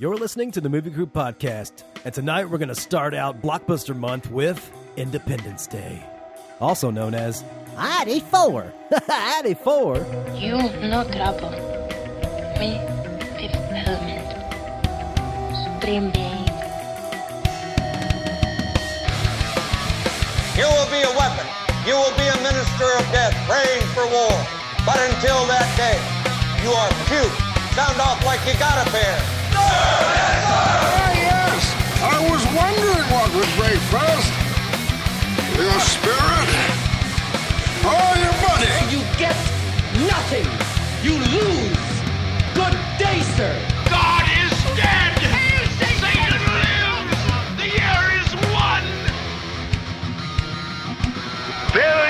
You're listening to the Movie Crew Podcast, and tonight we're going to start out Blockbuster Month with Independence Day, also known as ID 4. ID 4. You no trouble. Me, Fifth Element. Supreme Being. You will be a weapon. You will be a minister of death, praying for war. But until that day, you are cute. Sound off like you got a pair. Ah, yes. I was wondering what would break first. Your spirit or your money? You get nothing. You lose. Good day, sir. God is dead! Satan lives! The year is won! Fill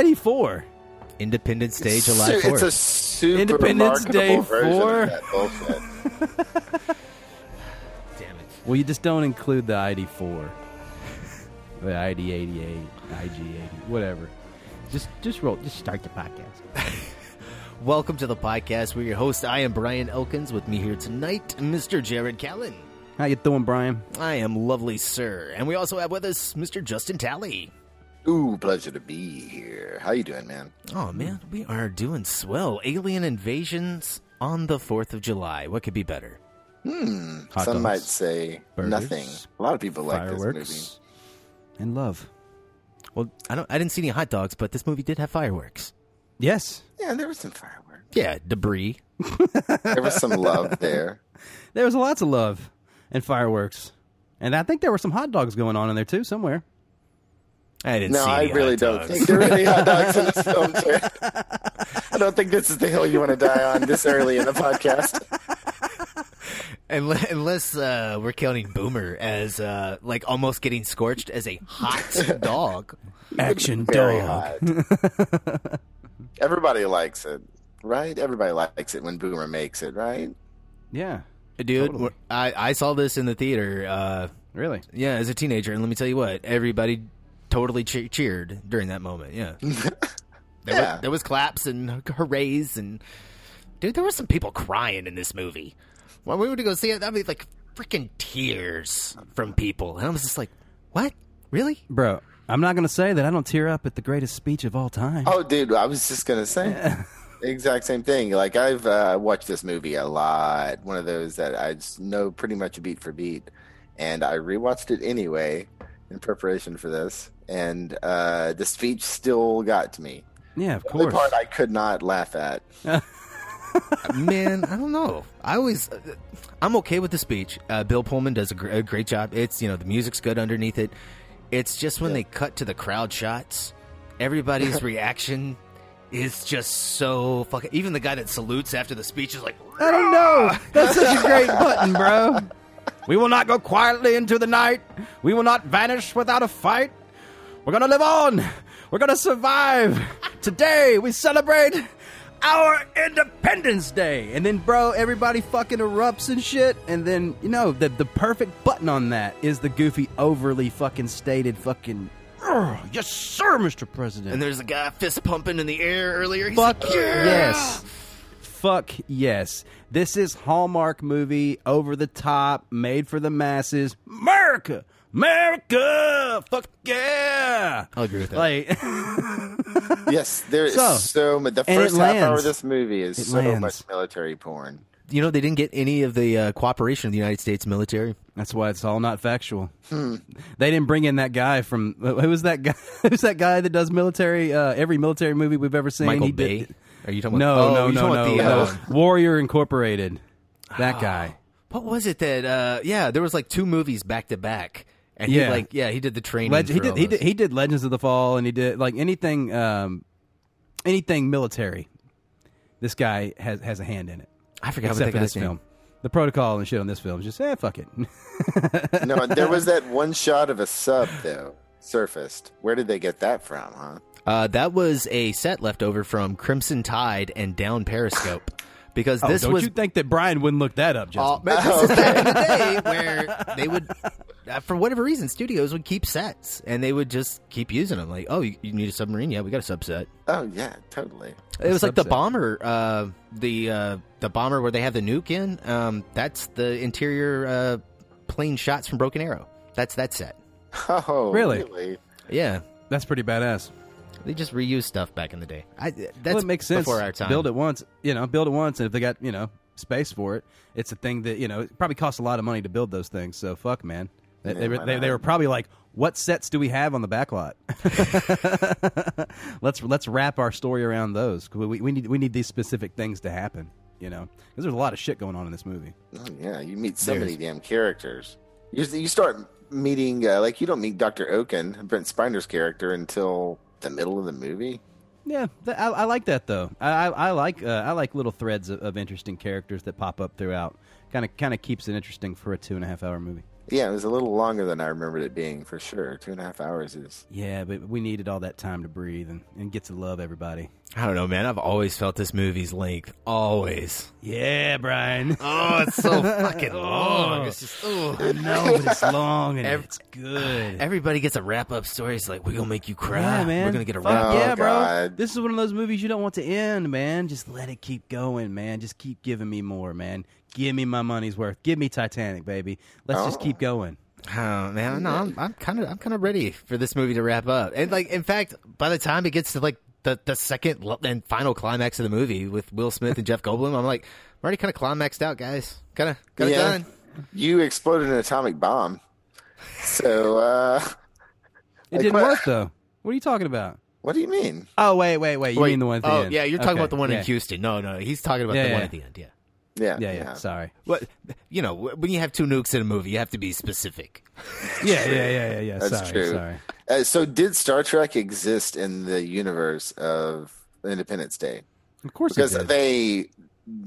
94. Independence Day, July 4th. It's a super Independence Day 4. Damn it. Well, you just don't include the ID4. The ID88, IG80, whatever. Just just roll, just start the podcast. Welcome to the podcast. We're your host. I am Brian Elkins. With me here tonight, Mr. Jared Callen. How you doing, Brian? I am lovely, sir. And we also have with us Mr. Justin Talley. Ooh, pleasure to be here. How you doing, man? Oh, man, we are doing swell. Alien invasions on the 4th of July. What could be better? Hmm. Hot Some dogs, might say burgers, nothing. A lot of people like this movie. Fireworks and love. Well, I don't. I didn't see any hot dogs, but this movie did have fireworks. Yes, Yeah, there was some fireworks. Yeah, debris. There was some love there. there was lots of love and fireworks, and I think there were some hot dogs going on in there too somewhere. I didn't No, see I really hot don't think there are any hot dogs in this film, Jared. I don't think this is the hill you want to die on this early in the podcast. Unless, unless uh, we're counting Boomer as uh, like almost getting scorched as a hot dog. Action Very dog. hot. Everybody likes it, right? Everybody likes it when Boomer makes it, right? Yeah, Dude, Totally. I, I saw this in the theater. Uh, really. yeah, as a teenager, and let me tell you what, everybody totally che- cheered during that moment. Yeah, there, Yeah. was, there was claps and hoorays, and dude, there were some people crying in this movie. When we went to go see it, I mean, like freaking tears from people, and I was just like, "What? Really?" Bro, I'm not going to say that I don't tear up at the greatest speech of all time. Oh, dude, I was just gonna say the exact same thing. Like I've uh, watched this movie a lot. One of those that I just know pretty much beat for beat, and I rewatched it anyway in preparation for this. And uh, the speech still got to me. yeah, of course. The part I could not laugh at. Man, I don't know. I always, uh, I'm okay with the speech. Uh, Bill Pullman does a, gr- a great job. It's you know the music's good underneath it. It's just when they cut to the crowd shots, everybody's reaction is just so fucking. Even the guy that salutes after the speech is like, I don't know. That's such a great button, bro. We will not go quietly into the night. We will not vanish without a fight. We're going to live on. We're going to survive. Today, we celebrate our Independence Day. And then, bro, everybody fucking erupts and shit. And then, you know, the, the perfect button on that is the goofy, overly fucking stated fucking. "Ugh, yes, sir, Mr. President. and there's a guy fist pumping in the air earlier. He's Fuck like, yeah! yes. Fuck yes. This is Hallmark movie, over the top, made for the masses. America! America! Fuck yeah! I'll agree with that. Like, Yes, there is So, so, much. The and it first half hour of this movie is so lands. much military porn. you know they didn't get any of the uh, cooperation of the United States military. That's why it's all not factual. Hmm. They didn't bring in that guy from who was that guy? Who's that guy that does military? Uh, every military movie we've ever seen. Michael he Bay? did. Are you talking No, about? no, oh, you no, talking no, about the, no. uh, Warrior Incorporated. That guy. What was it that? Uh, yeah, there was like two movies back to back, and Yeah. he like yeah he did the training. Leg- he did. He did. He did Legends of the Fall, and he did like anything, um, anything military. This guy has has a hand in it. I forgot what Except that for this name. film. The protocol and shit on this film is just eh, fuck it. no, there was that one shot of a sub though surfaced. Where did they get that from, huh? Uh, that was a set left over from Crimson Tide and Down Periscope. Because Oh, this don't was you think that Brian wouldn't look that up, Justin? Oh, but this is back in the day where they would, uh, for whatever reason, studios would keep sets and they would just keep using them. Like, oh, you, you need a submarine? Yeah, we got a subset. Oh yeah, totally. It was like the bomber, uh, the uh, the bomber where they have the nuke in. Um, that's the interior uh, plane shots from Broken Arrow. That's that set. Oh, Really? really? Yeah, That's pretty badass. They just reused stuff back in the day. I, that's well, it makes sense. before our time. Build it once, you know, build it once, and if they got you know space for it, it's a thing that you know it probably costs a lot of money to build those things. So fuck, man. They, they, Yeah, were, they, they were probably like, "What sets do we have on the back lot? let's let's wrap our story around those. 'Cause We, we need we need these specific things to happen. You know, because there's a lot of shit going on in this movie. Oh, yeah, you meet so There's- many damn characters. You, you start meeting uh, like you don't meet Doctor Okun, Brent Spiner's character, until the middle of the movie. Yeah, th- I, I like that though. I, I, I like uh, I like little threads of, of interesting characters that pop up throughout. Kind of kind of keeps it interesting for a two and a half hour movie. Yeah, it was a little longer than I remembered it being for sure. Two and a half hours is. Yeah, but we needed all that time to breathe and, and get to love everybody. I don't know, man. I've always felt this movie's length. Always. Yeah, Brian. Oh, it's so fucking oh. long. It's just, oh. I know, but it's long and Ev- it's good. Everybody gets a wrap up story. It's like, we're going to make you cry. yeah, man. We're going to get a Fuck wrap Oh, up. yeah, bro. Oh, God. This is one of those movies you don't want to end, man. Just let it keep going, man. Just keep giving me more, man. Give me my money's worth. Give me Titanic, baby. Let's just Oh. keep going. Oh man, no, I'm I'm kind of I'm kind of ready for this movie to wrap up. And like, in fact, by the time it gets to like the the second and final climax of the movie with Will Smith and Jeff Goldblum, I'm like, I'm already kind of climaxed out, guys. Kind of got it Yeah. done. You exploded an atomic bomb. So, uh, It Like didn't what? work though. What are you talking about? what do you mean? Oh wait, wait, wait. You Wait, mean the one at the oh end? yeah, you're talking Okay, about the one yeah. in Houston. No, no, he's talking about Yeah, the one at the end. Yeah. Yeah, Yeah, yeah. Sorry. What you know, when you have two nukes in a movie, you have to be specific. Yeah, yeah, yeah, yeah, yeah. That's sorry, true. sorry. Uh, so, did Star Trek exist in the universe of Independence Day? Of course, it Because they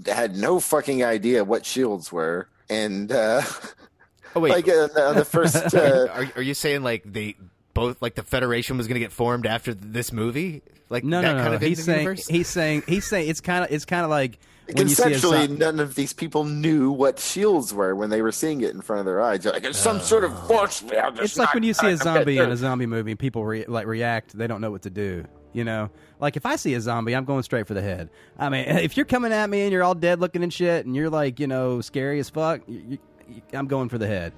had no fucking idea what shields were, and uh, Oh wait, like uh, the, the first. Uh, are are you saying like they both like the Federation was going to get formed after this movie? Like no, that no, no. kind of he's saying universe? he's saying he's saying it's kind of it's kind of like when you see a Conceptually, zo- none of these people knew what shields were when they were seeing it in front of their eyes. Like, "There's some sort of ah. force field." It's like when you see a zombie in a zombie movie and people re- like react, they don't know what to do. You know, like if I see a zombie, I'm going straight for the head. I mean, if you're coming at me and you're all dead looking and shit, and you're like, you know, scary as fuck, you, you, you- I'm going for the head.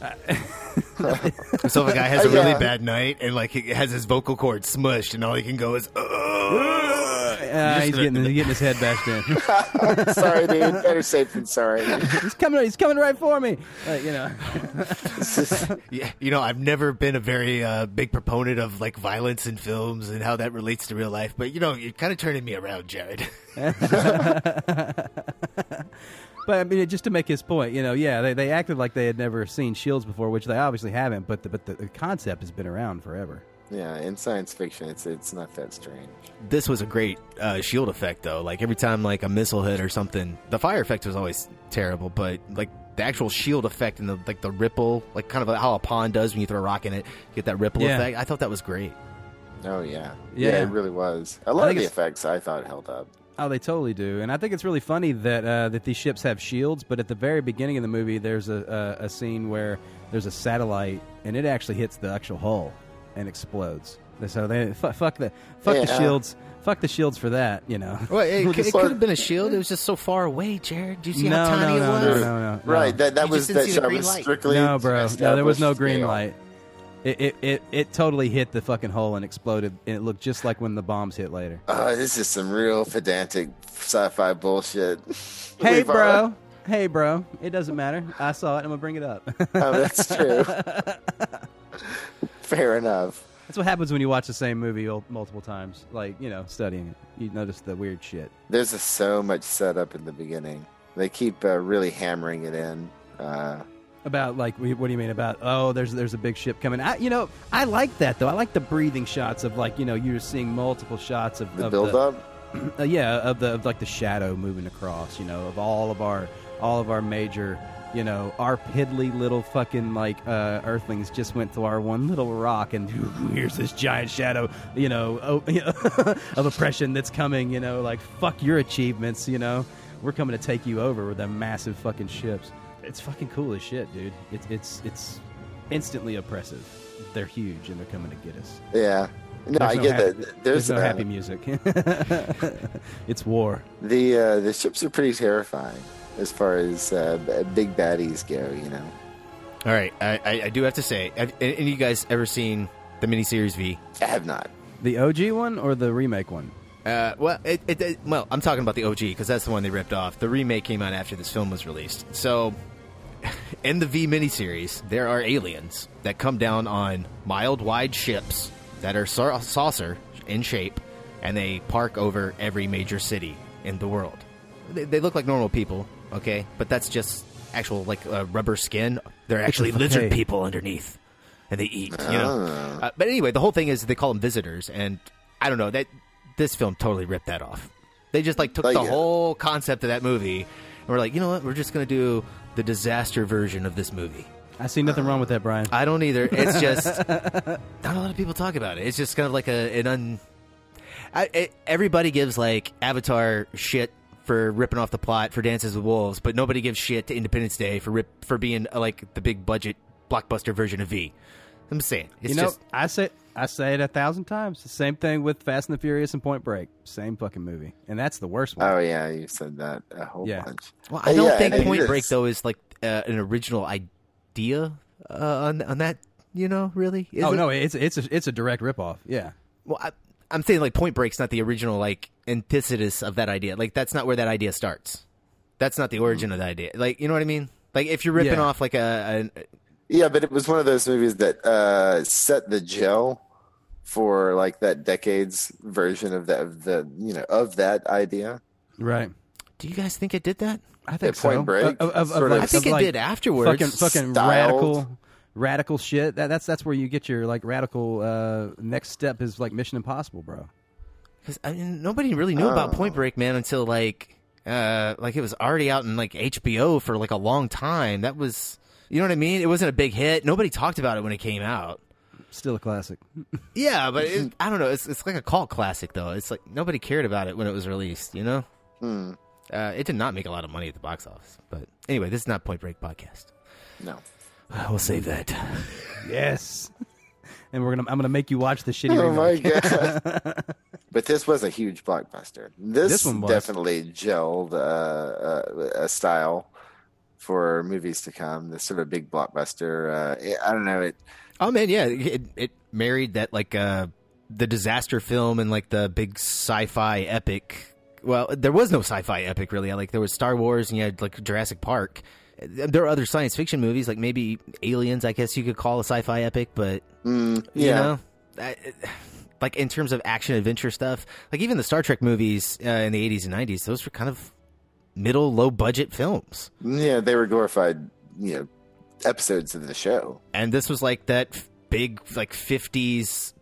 So if a guy has a really Yeah. bad night and like he has his vocal cords smushed and all he can go is, Uh, he's getting he's getting his head bashed in. sorry, dude. Better safe than sorry. he's coming. He's coming right for me. Like, you know. yeah, you know, I've never been a very uh, big proponent of like violence in films and how that relates to real life, but you know, you're kind of turning me around, Jared. But I mean, just to make his point, you know, yeah, they, they acted like they had never seen shields before, which they obviously haven't. But the, but the, the concept has been around forever. Yeah, in science fiction, it's it's not that strange. this was a great uh, shield effect though. Like every time like a missile hit or something, the fire effect was always terrible, but like the actual shield effect and the like the ripple, like kind of how a pond does when you throw a rock in it, you get that ripple Yeah. effect. I thought that was great. Oh yeah, Yeah. it really was. A lot of the effects I thought held up. Oh, they totally do, and I think it's really funny that uh, that these ships have shields. But at the very beginning of the movie, there's a, a, a scene where there's a satellite, and it actually hits the actual hull and explodes. So they fuck, fuck the fuck the shields, fuck the shields for that. You know. Well, it, We'll it could have been a shield. It was just so far away, Jared. Do you see no, how tiny no, no, it was? no, no, no, no. Right, that that You was that shot green was light. strictly. No, bro. No, there was no green scale. light. It, it it it totally hit the fucking hole and exploded, and it looked just like when the bombs hit later. Oh, this is some real pedantic sci-fi bullshit. Hey, Leave bro. on. Hey, bro. It doesn't matter. I saw it. I'm gonna bring it up. Oh, that's true. Fair enough. That's what happens when you watch the same movie multiple times. Like you know, studying it, you notice the weird shit. There's just so much setup in the beginning. They keep uh, really hammering it in. Uh, About like, what do you mean about? Oh, there's there's a big ship coming. I, you know, I like that though. I like the breathing shots of like you know you're seeing multiple shots of the of build up. uh, yeah, of the of like the shadow moving across. You know, of all of our all of our major. You know, our piddly little fucking like uh, Earthlings just went to our one little rock, and here's this giant shadow. You know, oh, of oppression that's coming. You know, like fuck your achievements. You know, we're coming to take you over with them massive fucking ships. It's fucking cool as shit, dude. It's it's it's instantly oppressive. They're huge, and they're coming to get us. Yeah. No, There's I no get happy- that. There's, no uh, happy music. it's war. The uh, the ships are pretty terrifying as far as uh, big baddies go. You know. All right, I, I, I do have to say, have any of you guys ever seen the miniseries V? I have not. The OG one or the remake one? Uh, well, it, it, it- well, I'm talking about the OG because that's the one they ripped off. The remake came out after this film was released. So, in the V miniseries, there are aliens that come down on mild, wide ships that are sau- saucer in shape, and they park over every major city in the world. They, they look like normal people, okay, but that's just actual like uh, rubber skin. They're actually okay. lizard people underneath, and they eat. You know. Uh, but anyway, the whole thing is they call them visitors, and I don't know that this film totally ripped that off. They just like took Like, the uh, whole concept of that movie, and we're like, you know what? We're just gonna do the disaster version of this movie. I see nothing wrong with that, Brian. I don't either. It's just not a lot of people talk about it. It's just kind of like a an un. I, it, everybody gives like Avatar shit for ripping off the plot for Dances with Wolves, but nobody gives shit to Independence Day for rip for being uh, like the big budget blockbuster version of V. I'm just saying. It's you know, just I say I say it a thousand times. The same thing with Fast and the Furious and Point Break. Same fucking movie, and that's the worst one. Oh yeah, you said that a whole Yeah. bunch. Well, I don't yeah, think Point Break though is like uh, an original idea uh, on on that. You know, really? Is oh it? no, it's it's a, it's a direct ripoff. Yeah, Well, I, I'm saying like Point Break's not the original like antithesis of that idea. Like that's not where that idea starts. That's not the origin of the idea. Like you know what I mean? Like if you're ripping Yeah. off like a, a Yeah, but it was one of those movies that uh, set the gel for like that decade's version of the, of the you know of that idea. right. do you guys think it did that? I think Yeah, Point. Break, Of, of, of of- like, I think of it like did afterwards. Fucking fucking radical, radical shit. That, that's that's where you get your like radical uh, next step is like Mission Impossible, bro. Because I mean, nobody really knew about Oh. Point Break, man, until like uh like it was already out in like HBO for like a long time. That was you know what I mean? It wasn't a big hit. Nobody talked about it when it came out. Still a classic. Yeah, but it, I don't know. It's it's like a cult classic though. It's like nobody cared about it when it was released. You know, Hmm. uh, it did not make a lot of money at the box office. But anyway, this is not Point Break podcast. No, We'll save that. yes. And we're gonna I'm gonna make you watch the shitty oh my god! but this was a huge blockbuster. This, This one was. definitely gelled uh, uh, a style for movies to come. This sort of big blockbuster. Uh, I don't know it. Oh man, yeah, it, it married that like uh, the disaster film and like the big sci-fi epic. Well, there was no sci-fi epic really. Like there was Star Wars and you had like Jurassic Park. There are other science fiction movies, like maybe Aliens. I guess you could call a sci-fi epic, but Mm, you know, I- like in terms of action adventure stuff, like even the Star Trek movies uh, in the '80s and '90s, those were kind of middle low budget films. yeah, they were glorified. You know, episodes of the show. and this was like that big like 50s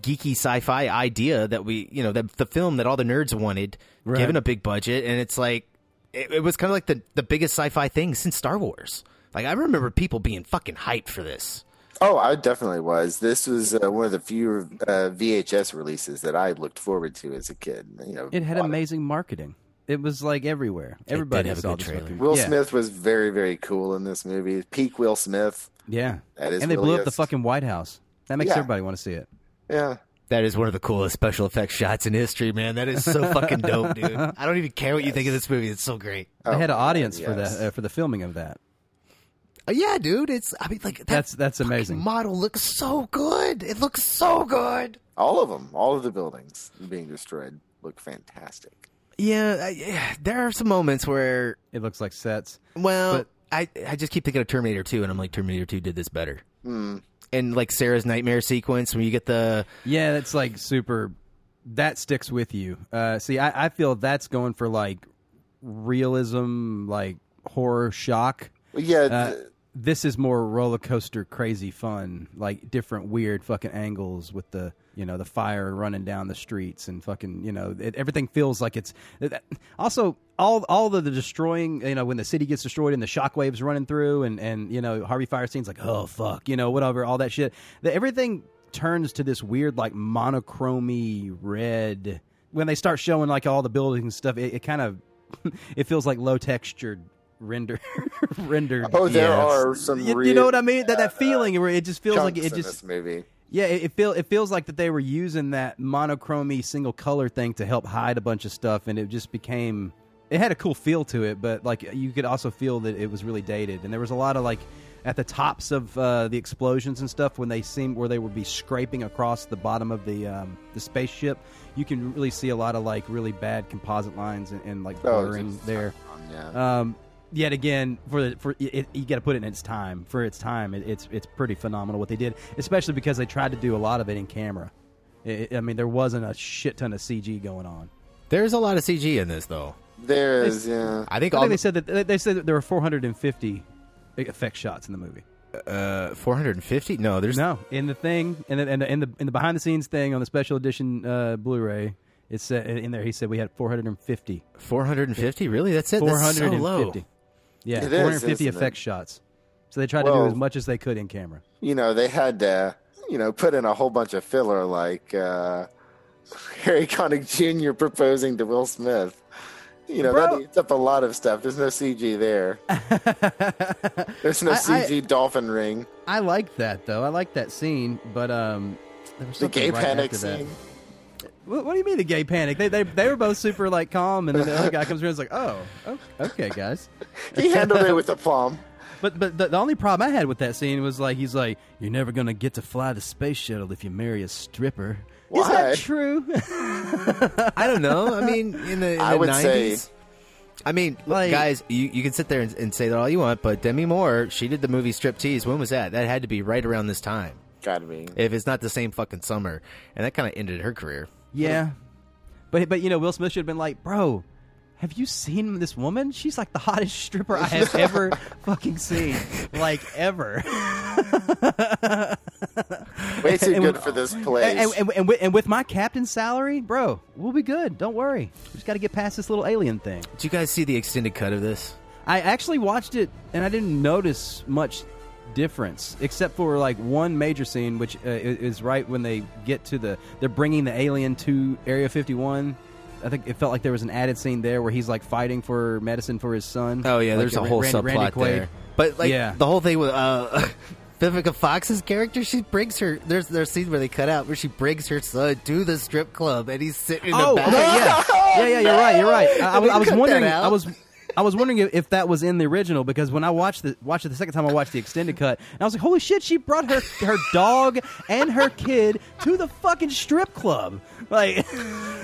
geeky sci-fi idea that we you know the, the film that all the nerds wanted Right. given a big budget and it's like it, it was kind of like the, the biggest sci-fi thing since star wars like i remember people being fucking hyped for this Oh, I definitely was. This was uh, one of the few uh, VHS releases that I looked forward to as a kid. You know, It had bought amazing marketing. It was like everywhere. Everybody have a good this trailer. fucking- Will yeah. Smith was very, very cool in this movie. Peak Will Smith. Yeah. That is and they blew up the fucking White House. That makes Yeah. everybody want to see it. Yeah. That is one of the coolest special effects shots in history man that is so fucking dope dude i don't even care what you think of this movie it's so great They had an Oh, audience for yes. that uh, for the filming of that. Uh, yeah, dude. It's I mean like that That's that's fucking amazing. model looks so good. It looks so good. All of them, all of the buildings being destroyed look fantastic. Yeah, I, yeah, there are some moments where It looks like sets. well, But- I I just keep thinking of Terminator 2 and I'm like Terminator 2 did this better. Hmm. And like Sarah's nightmare sequence when you get the Yeah, that's like super. That sticks with you. Uh, see, I, I feel that's going for like realism, like horror shock. Yeah, Uh, th- this is more roller coaster, crazy fun, like different weird fucking angles with the you know the fire running down the streets and fucking you know it, everything feels like it's that- also all all the, the destroying you know when the city gets destroyed and the shockwaves running through and and you know Harvey Fire Fierstein's like oh fuck you know whatever all that shit the, everything turns to this weird like monochromy red when they start showing like all the buildings and stuff it, it kind of it feels like low textured render rendered oh, there Yes. are some. You, real, you know what I mean? That that feeling where it just feels like chunks it in just this movie. Yeah, it, it feel it feels like that they were using that monochromy single color thing to help hide a bunch of stuff, and it just became it had a cool feel to it, but like you could also feel that it was really dated, and there was a lot of like at the tops of uh, the explosions and stuff when they seemed where they would be scraping across the bottom of the um, the spaceship. You can really see a lot of like really bad composite lines and, and like Oh, blurring just- there. Yeah. Um, yet again, for the for it, you got to put it in its time. For its time, it, it's it's pretty phenomenal what they did, especially because they tried to do a lot of it in camera. It, I mean, there wasn't a shit ton of CG going on. There's a lot of CG in this though. There is, yeah. I think I all think they said that they said that there were 450 effect shots in the movie. uh 450. No, there's No, in the thing, in the in the in the, in the behind the scenes thing on the special edition uh, Blu-ray, it said in there he said we had 450. 450. Really? That's it. That's so low. Yeah, It is, 450 isn't it? effect shots. So they tried to do as much as they could in camera. you know, they had to, you know, put in a whole bunch of filler like uh, Harry Connick Jr. proposing to Will Smith. You know, Bro. that eats up a lot of stuff. There's no CG there. There's no I- I- CG dolphin ring. I like that though. I like that scene, but um, there was The gay right panic after that. Scene. What, what do you mean the gay panic? They they they were both super like calm, and then the other guy comes around and is like, "Oh, okay, guys." He handled it with aplomb. But but the, the only problem I had with that scene was like he's like, "You're never gonna get to fly the space shuttle if you marry a stripper." Is that true? I don't know. I mean, in the, in I the would 90s. say- I mean, look, Like- guys, you, you can sit there and, and say that all you want, but Demi Moore, she did the movie Striptease. When was that? That had to be right around this time. Gotta be. If it's not the same fucking summer. And that kind of ended her career. Yeah, but but you know Will Smith should have been like, "Bro." Have you seen this woman? She's like the hottest stripper I have ever fucking seen. Like ever. Way too And good for this place. And, and, and, with, and with my captain's salary, bro, we'll be good. Don't worry. We just got to get past this little alien thing. Did you guys see the extended cut of this? I actually watched it and I didn't notice much difference except for like one major scene which uh, is right when they get to the they're bringing the alien to area 51 i think it felt like there was an added scene there where he's like fighting for medicine for his son Oh, yeah, Like, there's a whole Randy- Randy subplot Quaid. there. But, like, Yeah. the whole thing with uh, Vivica Fox's character, she brings her. There's there's scene where they cut out where she brings her son to the strip club and he's sitting in oh the back. okay, yeah yeah yeah you're right you're right i, I was, I was wondering i was I was wondering if, if that was in the original because when I watched the watched it the second time I watched the extended cut and I was like, holy shit, she brought her her dog and her kid to the fucking strip club. Like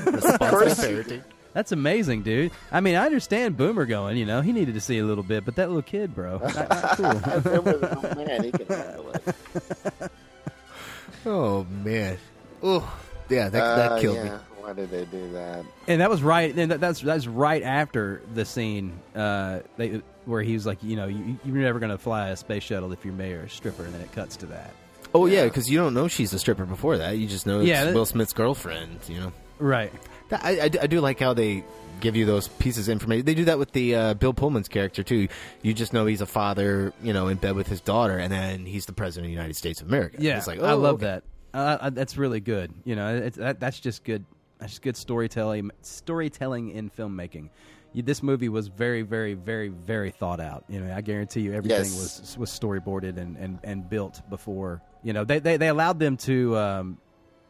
Responsible that's amazing, dude. I mean, I understand Boomer going, you know, he needed to see a little bit, but that little kid, bro, not, not cool. Man, he can handle it. Oh man. Oh yeah, that, that Uh, killed yeah. me. Why did they do that? and that was right. And that, that's that's right after the scene uh, they, where he was like, you know, you, you're never gonna fly a space shuttle if you're mayor a stripper, and then it cuts to that. Oh yeah, because you don't know she's a stripper before that. You just know it's Yeah, that- Will Smith's girlfriend. You know. Right. That- I, I, I do like how they give you those pieces of information. They do that with the uh, Bill Pullman's character too. You just know he's a father, you know, in bed with his daughter, and then he's the president of the United States of America. Yeah, it's like I oh, love okay. that. Uh, uh, that's really good. You know, it's, that, that's just good. Just good storytelling. Storytelling in filmmaking. You, this movie was very, very, very, very thought out. You know, I guarantee you everything Yes. was was storyboarded and, and, and built before. You know, they they, they allowed them to um,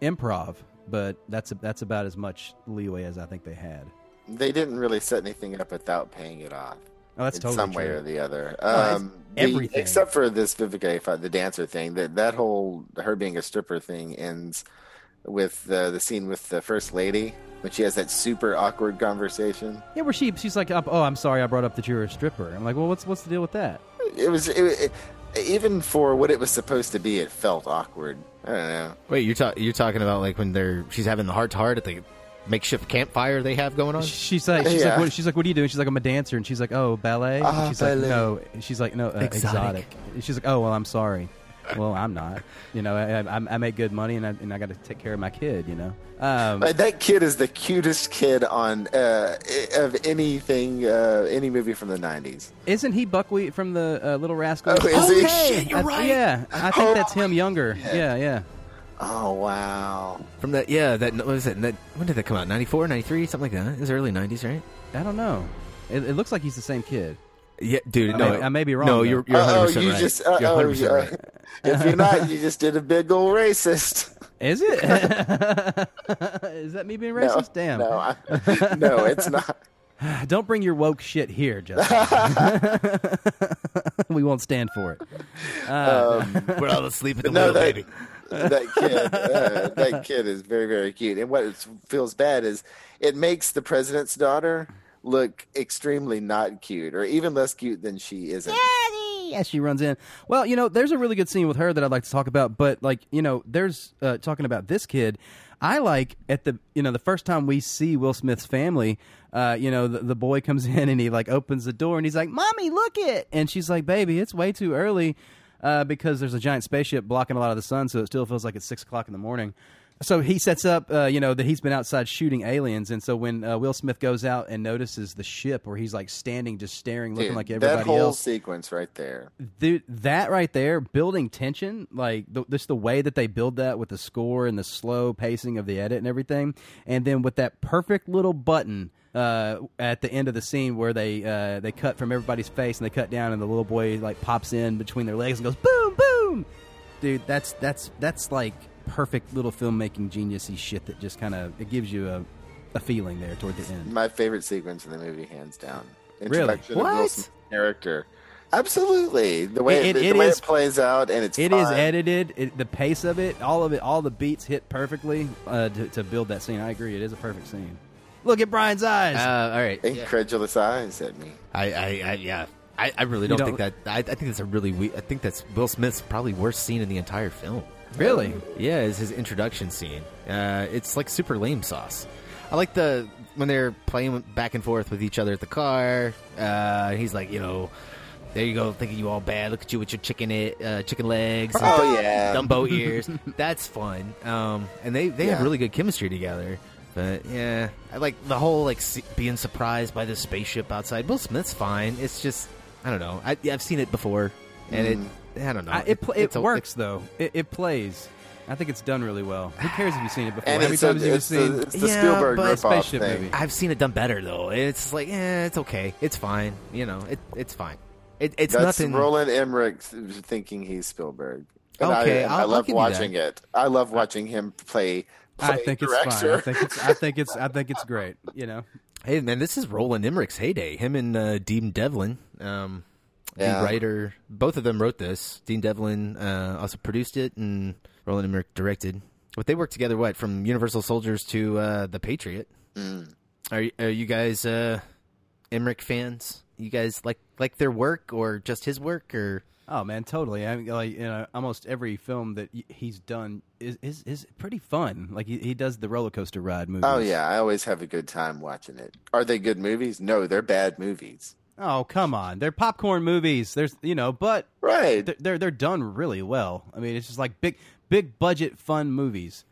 improv, but that's that's about as much leeway as I think they had. They didn't really set anything up without paying it off. Oh, that's in totally some way or the other. Oh, it's Um, the- everything. except for this Vivica the dancer thing. That that whole her being a stripper thing ends with the the scene with the first lady when she has that super awkward conversation. Yeah, where she she's like, "Oh, I'm sorry, I brought up that you're a stripper." I'm like, "Well, what's what's the deal with that?" It was it, it, even for what it was supposed to be. It felt awkward. I don't know. Wait, you're ta- you're talking about like when they're she's having the heart to heart at the makeshift campfire they have going on. She's like, she's Yeah. like, what, she's like, what are you doing? She's like, I'm a dancer, and she's like, oh, ballet. And Ah, she's ballet. like, no. She's like, no, uh, exotic. Exotic. She's like, oh, well, I'm sorry. Well, I'm not. You know, I, I, I make good money, and I, and I got to take care of my kid. You know. Um, that kid is the cutest kid on uh, of anything, uh, any movie from the '90s. isn't he Buckwheat from the uh, Little Rascals? Oh, is he? shit, you're I- right. Yeah, I think Oh, that's him younger. yeah. Yeah, yeah. Oh wow! From that, yeah, that what was it? That, when did that come out? 94, 93, something like that. It was early nineties, right? I don't know. It, it looks like he's the same kid. Yeah, dude. I no, may- I may be wrong, No, though. you're you're 100 oh, percent you right. just uh, you're oh, 100% yeah. right. if you're not, you just did a big old racist. Is it? Is that me being racist? Damn. No, I, no, it's not. Don't bring your woke shit here, Justin. we won't stand for it. We're all asleep at the No, wheel, that, baby. that kid, uh, that kid is very, very cute. And what feels bad is it makes the president's daughter look extremely not cute, or even less cute than she isn't. As she runs in. Well, you know, there's a really good scene with her that I'd like to talk about, but like, you know, there's uh, talking about this kid. I like at the you know the first time we see Will Smith's family, uh, you know, the, the boy comes in and he like opens the door and he's like, "Mommy, look it!" And she's like, "Baby, it's way too early." Uh, because there's a giant spaceship blocking a lot of the sun, so it still feels like it's six o'clock in the morning. So he sets up, uh, you know, that he's been outside shooting aliens, and so when uh, Will Smith goes out and notices the ship where he's like standing, just staring, looking Dude, like everybody that whole else, sequence right there. Dude, that right there, building tension, like the, just the way that they build that with the score and the slow pacing of the edit and everything, and then with that perfect little button uh, at the end of the scene where they uh, they cut from everybody's face and they cut down and the little boy like pops in between their legs and goes boom boom, dude, that's that's that's like perfect little filmmaking geniusy shit that just kind of it gives you a, a feeling there toward the end. My favorite sequence in the movie, hands down. Really? Introduction of Will What? Character. Absolutely, the way It- it, it- the way is- it plays out, and it's It is fun. edited. It, the pace of it, all of it, all the beats hit perfectly uh, to, to build that scene. I agree. It is a perfect scene. Look at Brian's eyes. Uh, all right. Yeah. Incredulous eyes at me. I, I, I yeah. I, I really don't, don't- think that. I, I think that's a really. We, I think that's Will Smith's probably worst scene in the entire film. Really? Yeah, is his introduction scene. Uh, it's like super lame sauce. I like the when they're playing back and forth with each other at the car. Uh, he's like, you know, there you go, thinking you all bad. Look at you with your chicken it, uh, chicken legs, and Oh, yeah. Dumbo ears. That's fun. Um, and they they have really good chemistry together. But yeah, I like the whole like being surprised by the spaceship outside. Will Smith's fine. It's just I don't know. I, I've seen it before, and it I don't know. I, it pl- it it's a- works though. It, it plays. I think it's done really well. Who cares if you've seen it before? And How many times have you seen? the, it's the Yeah, Spielberg but spaceship thing. movie. I've seen it done better though. It's like, eh, it's okay. It's fine. You know, it, it's fine. It, it's That's nothing. Roland Emmerich thinking he's Spielberg. And Okay, I, I'll- I I'll love give you watching it. I love watching him play. play I think it's fine. I think it's. I think it's. I think it's great. You know. Hey man, this is Roland Emmerich's heyday. Him and uh, Dean Devlin, um, Yeah. the writer, both of them wrote this. Dean Devlin uh, also produced it, and Roland Emmerich directed. But they worked together. What from Universal Soldiers to uh, The Patriot? Mm. Are are you guys uh, Emmerich fans? You guys like like their work or just his work or? Oh man, totally. I mean, like you know, almost every film that he's done is is, is pretty fun. Like he, he does the roller coaster ride movies. Oh yeah, I always have a good time watching it. Are they good movies? No, they're bad movies. Oh come on, they're popcorn movies. There's you know, but Right. they're they're, they're done really well. I mean, it's just like big big budget fun movies.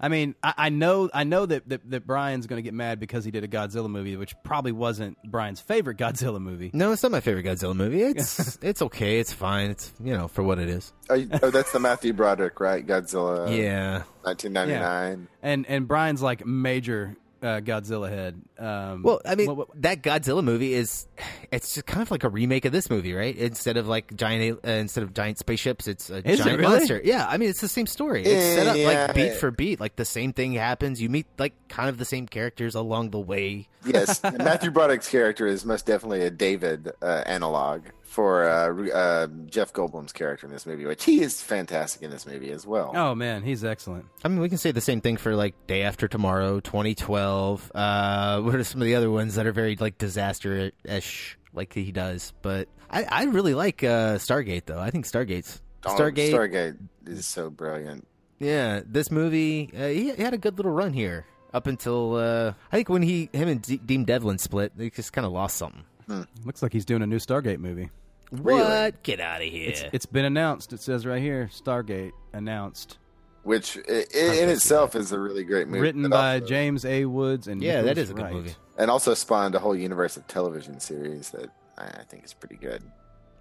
I mean, I, I know I know that, that, that Brian's going to get mad because he did a Godzilla movie, which probably wasn't Brian's favorite Godzilla movie. No, it's not my favorite Godzilla movie. It's it's okay. It's fine. It's you know for what it is. Oh, you- oh, that's the Matthew Broderick, right? Godzilla. yeah. 1999. And and Brian's like major uh, Godzilla head. Um, Well, I mean, what- what- that Godzilla movie is it's just kind of like a remake of this movie, right? Instead of like giant uh, instead of giant spaceships, it's a Is it giant really? monster. Yeah, I mean, it's the same story. It's set up Yeah. like beat for beat, like the same thing happens. You meet like kind of the same characters along the way. yes, Matthew Broderick's character is most definitely a David uh, analog for uh, uh, Jeff Goldblum's character in this movie, which he is fantastic in this movie as well. oh man, he's excellent. I mean, we can say the same thing for like Day After Tomorrow, 2012. Uh, what are some of the other ones that are very like disaster ish, like he does? But I, I really like uh, Stargate, though. I think Stargate's Oh, Stargate. Stargate is so brilliant. Yeah, this movie, uh, he, he had a good little run here up until uh, I think when he, him and D- Dean Devlin split, they just kind of lost something. Hmm. Looks like he's doing a new Stargate movie. Really? What? Get out of here! It's it's been announced. It says right here, Stargate announced, Which i- i- in itself is a really great movie. written by also- James A. Woods and yeah, that Nicholas is a good Wright. movie. and also spawned a whole universe of television series that I I think is pretty good.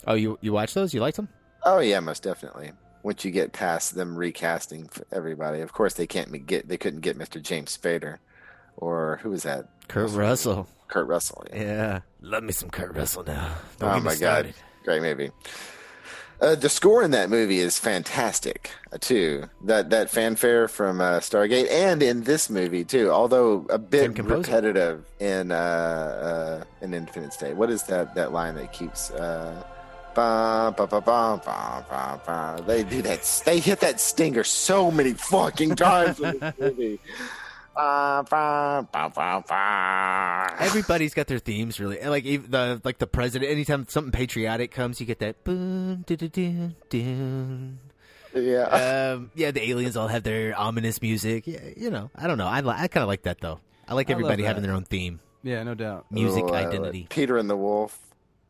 Oh, you you watch those? You liked them? Oh yeah, most definitely. Once you get past them recasting for everybody, of course they can't get they couldn't get Mr. James Spader or who was that? Kurt Russell. Kurt Russell. Yeah. Yeah, love me some Kurt Russell now. Don't Oh my god, great movie. Uh, the score in that movie is fantastic uh, too. That that fanfare from uh, Stargate, and in this movie too, although a bit repetitive in uh, uh, in Independence Day. What is that that line that keeps? Uh, Ba, ba, ba, ba, ba, ba, ba. They do that. They hit that stinger so many fucking times in this movie. Everybody's got their themes, really. Like the like the president. Anytime something patriotic comes, you get that. Boom, doo, doo, doo, doo. Yeah. Um, yeah, the aliens all have their ominous music. Yeah, you know, I don't know. I li- I kind of like that though. I like everybody that. having their own theme, Yeah, no doubt. music Little, uh, identity. Peter and the Wolf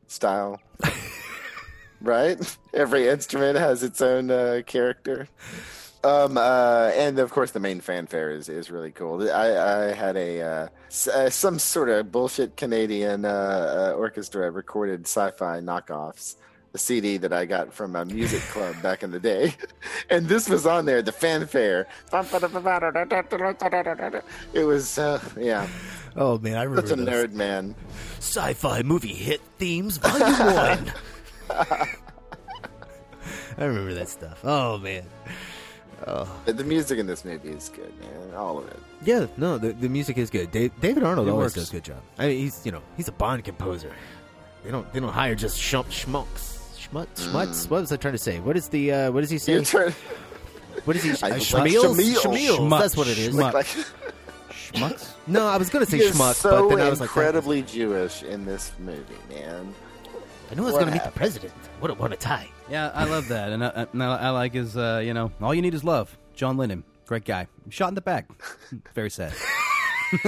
style. right? Every instrument has its own uh, character. Um, uh, and of course, the main fanfare is, is really cool. I, I had a uh, s- uh, some sort of bullshit Canadian uh, uh, orchestra recorded sci-fi knockoffs. The CD that I got from a music club back in the day, and this was on there. The fanfare. It was, uh, yeah, Oh man, I remember such a those. nerd, man. Sci-fi movie hit themes, volume one. I remember that stuff. Oh man. The music in this movie is good, man. All of it. Yeah, no, the, the music is good. Dave, David Arnold It always works. does a good job. I mean, he's you know he's a Bond composer. They don't they don't hire just schmuck, schmucks, schmutz, schmutz. What was I trying to say? What is the uh, what does he say? Trying. What is he? I- like Schmeals? Schmeals. Schmeals, That's what it is. schmuck. Like, Schmucks. No, I was gonna say he is schmuck, so but then I was like, incredibly Jewish in this movie, man. I knew I was What gonna meet the president. What a what a tie. Yeah, I love that, and I, I, I like his. Uh, you know, all you need is love. John Lennon, great guy. Shot in the back. Very sad.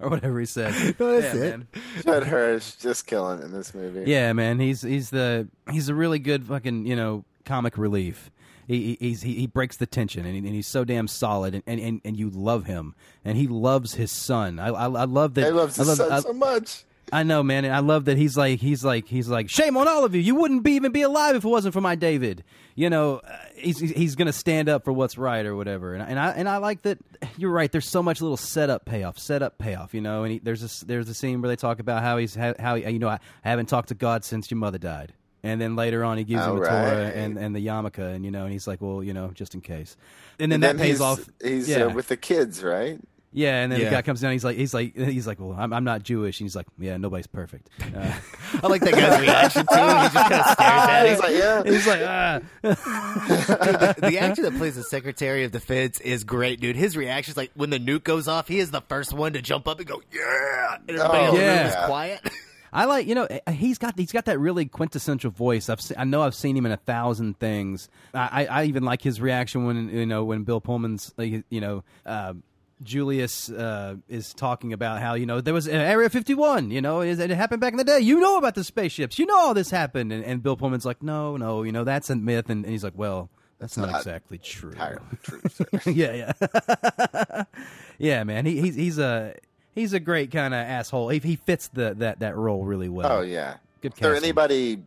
or whatever he said. No, that's yeah, it. Man. Judd Hirsch just killing in this movie. Yeah, man. He's he's the he's a really good fucking you know comic relief. He he- he's, he, he breaks the tension and, he, and he's so damn solid and, and, and, and you love him and he loves his son. I I, I love that. I love his love, son I- so much. I know, man, and I love that he's like he's like he's like shame on all of you. You wouldn't be even be alive if it wasn't for my David. You know, uh, he's he's gonna stand up for what's right or whatever. And I, and I and I like that. You're right. There's so much little setup payoff, setup payoff. You know, and he, there's a s- there's a scene where they talk about how he's how, how you know I, I haven't talked to God since your mother died. And then later on, he gives him All the Torah and, and the yarmulke, and you know, and he's like, well, you know, just in case. And then And that then pays off. He's yeah. uh, with the kids, right? Yeah, and then Yeah. the guy comes down. He's like, he's like, he's like, well, I'm, I'm not Jewish. And he's like, yeah, nobody's perfect. Uh, I like that guy's reaction too. He just kind of stares at He's like, yeah. he's like, ah. the actor that plays the Secretary of Defense is great, dude. His reaction is like when the nuke goes off, he is the first one to jump up and go, "Yeah!" And everybody Oh, in the room yeah. is quiet. I like, you know, eh, he's got he's got that really quintessential voice. I've se- I know I've seen him in a thousand things. I, I, I even like his reaction when you know when Bill Pullman's like, you know. Uh, Julius uh, is talking about how you know there was Area 51. You know, it, it happened back in the day. You know about the spaceships. You know all this happened. And, and Bill Pullman's like, no, no, you know that's a myth. And, and he's like, well, that's not, not exactly true. Entirely true. yeah, yeah, yeah, man. He, he's he's a he's a great kind of asshole. He, he fits the that that role really well. oh yeah. Good Is there anybody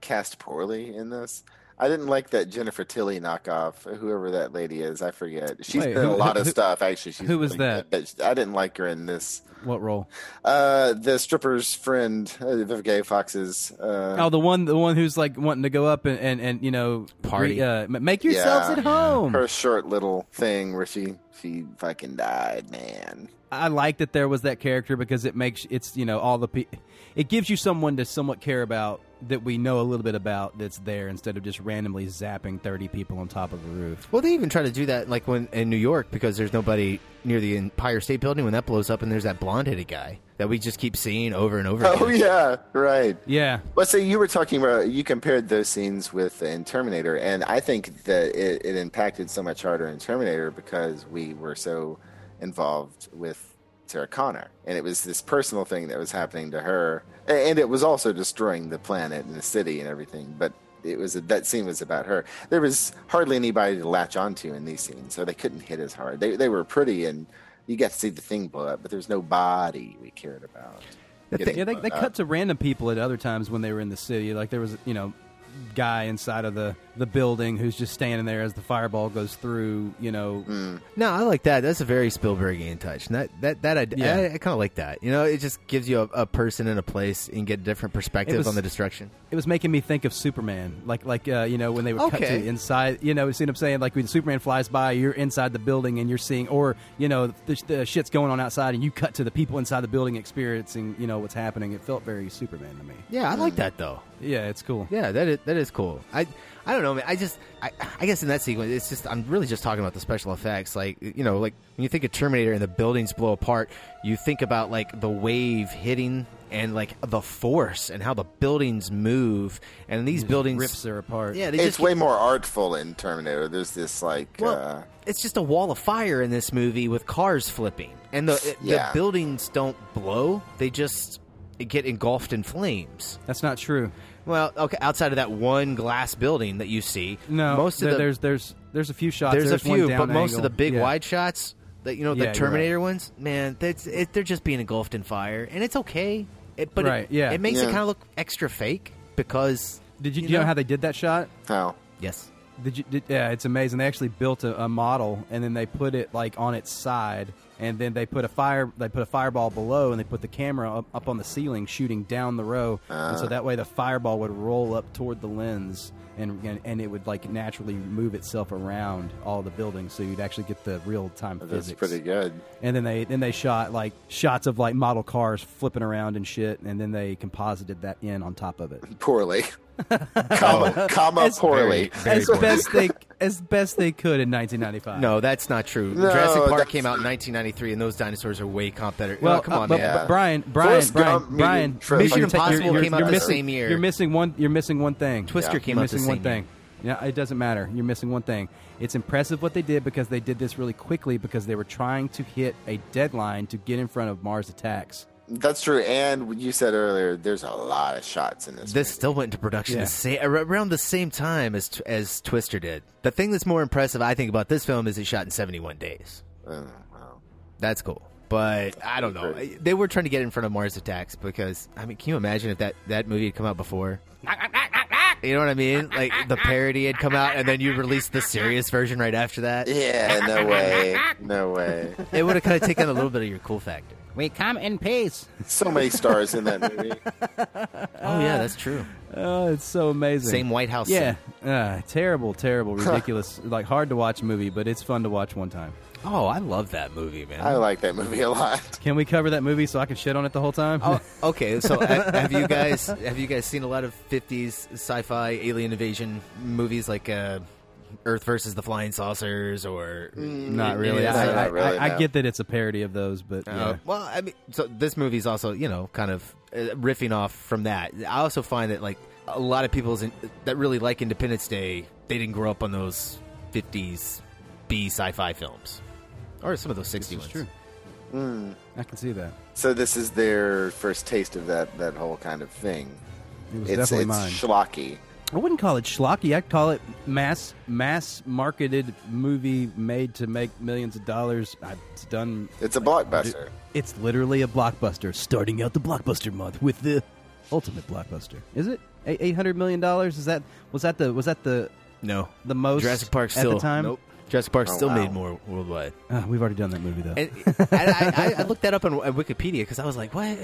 cast poorly in this? I didn't like that Jennifer Tilly knockoff, whoever that lady is. I forget. She's Wait, been who- a lot of stuff. Actually, she's who was that? good, but I didn't like her in this. What role? Uh, the stripper's friend, uh, Vivica Fox's. Uh, Oh, the one, the one who's like wanting to go up and and, and you know Party. re- uh, make yourselves Yeah. at home. her short little thing where she she fucking died, man. I like that there was that character because it makes it's you know all the pe- it gives you someone to somewhat care about that we know a little bit about that's there instead of just randomly zapping thirty people on top of a roof. Well, they even try to do that, like when in New York, because there's nobody near the Empire State Building when that blows up, and there's that blonde-headed guy that we just keep seeing over and over. Oh again. yeah, right. Yeah, Well, so you were talking about you compared those scenes with uh, in Terminator, and I think that it, it impacted so much harder in Terminator because we were so involved with Sarah Connor, and it was this personal thing that was happening to her, A- and it was also destroying the planet and the city and everything. But it was that scene was about her. There was hardly anybody to latch onto in these scenes, so they couldn't hit as hard. They they were pretty, and you got to see the thing blow up, but there's no body we cared about. getting yeah. They, they cut to random people at other times when they were in the city. Like there was you know guy inside of the the building who's just standing there as the fireball goes through. You know, No, I like that. That's a very Spielbergian touch. And that that that I, Yeah. I, I kind of like that. You know, it just gives you a, a person and a place and get a different perspective was- on the destruction. it was making me think of Superman, like like uh, you know when they would cut to inside. You know, see what I'm saying? Like when Superman flies by, you're inside the building and you're seeing, or you know, the, the shit's going on outside, and you cut to the people inside the building experiencing, you know, what's happening. It felt very Superman to me. Yeah, I like that though. Yeah, it's cool. Yeah, that is, that is cool. I I don't know, man. I just I, I guess in that sequence, it's just I'm really just talking about the special effects. Like you know, like when you think of Terminator and the buildings blow apart, you think about like the wave hitting and like the force and how the buildings move and these buildings rips her apart. Yeah, they It's just way more artful in Terminator. There's this like Well, uh, it's just a wall of fire in this movie with cars flipping, and the Yeah. the buildings don't blow; they just get engulfed in flames. That's not true. Well, okay, outside of that one glass building that you see, No, most of there- the there's there's there's a few shots. there's, a one few, down but most of the big Yeah. wide shots, that you know, the you're Terminator right. ones, man, that's it, they're just being engulfed in fire, and it's okay. It, but Right, it, yeah. it makes it kind of look extra fake because Did you, do you know how they did that shot? how Yes. Did you? Did, yeah, it's amazing. They actually built a, a model and then they put it like on its side, and then they put a fire. They put a fireball below, and they put the camera up, up on the ceiling, shooting down the row, and so ah. that way the fireball would roll up toward the lens, and, and and it would like naturally move itself around all the buildings, so you'd actually get the real time physics. that's physics. pretty good. And then they then they shot like shots of like model cars flipping around and shit, and then they composited that in on top of it. Poorly, comma, comma As- poorly. as best they as best they could in 1995. No, that's not true. No, Jurassic Park came out in 1993, and those dinosaurs are way comp better. Well, Oh, come uh, on, but, man. but Brian, Brian, Forrest Brian, Gump Brian, trilogy. Mission you're Impossible you're- came out you're the missing- same year. You're missing one. You're missing one thing. Twister Yeah. came You're out the missing one thing. Yeah, it doesn't matter. You're missing one thing. It's impressive what they did because they did this really quickly because they were trying to hit a deadline to get in front of Mars attacks. That's true. And what you said earlier, there's a lot of shots in this. This still went into production Yeah. the sa- ar- around the same time as as Twister did. The thing that's more impressive, I think, about this film is it shot in 71 days. Oh, wow. That's cool. But I don't know. They were trying to get in front of Mars Attacks because I mean, can you imagine if that that movie had come out before? You know what I mean? Like the parody had come out, and then you released the serious version right after that. Yeah, no way, no way. It would have kind of taken a little bit of your cool factor. We come in peace. So many stars in that movie. Oh yeah, that's true. Oh, it's so amazing. Same White House. Yeah, uh, terrible, terrible, ridiculous. like hard to watch movie, but it's fun to watch one time. Oh, I love that movie, man. I like that movie a lot. Can we cover that movie so I can shit on it the whole time? Oh, okay. So ha- have you guys have you guys seen a lot of '50s sci-fi alien invasion movies like uh, Earth versus the Flying Saucers or not really. Yeah, I, not really, I, I no. get that it's a parody of those, but Uh, yeah. well, I mean, so this movie's also you know kind of uh, riffing off from that. I also find that like a lot of people that really like Independence Day, they didn't grow up on those '50s B sci-fi films or some of those '60s ones. true. Hmm. I can see that. So this is their first taste of that that whole kind of thing. It was It's definitely it's mine. schlocky. I wouldn't call it schlocky. I'd call it mass mass marketed movie made to make millions of dollars. It's done. It's a blockbuster. It's literally a blockbuster. Starting out the blockbuster month with the ultimate blockbuster. Is it eight hundred million dollars? Is that was that the was that the No, the most Jurassic Park at still the time? Nope. Jurassic Park Oh, still wow. made more worldwide. Uh, we've already done that movie though. And, and I, I, I looked that up on Wikipedia because I was like, "What?"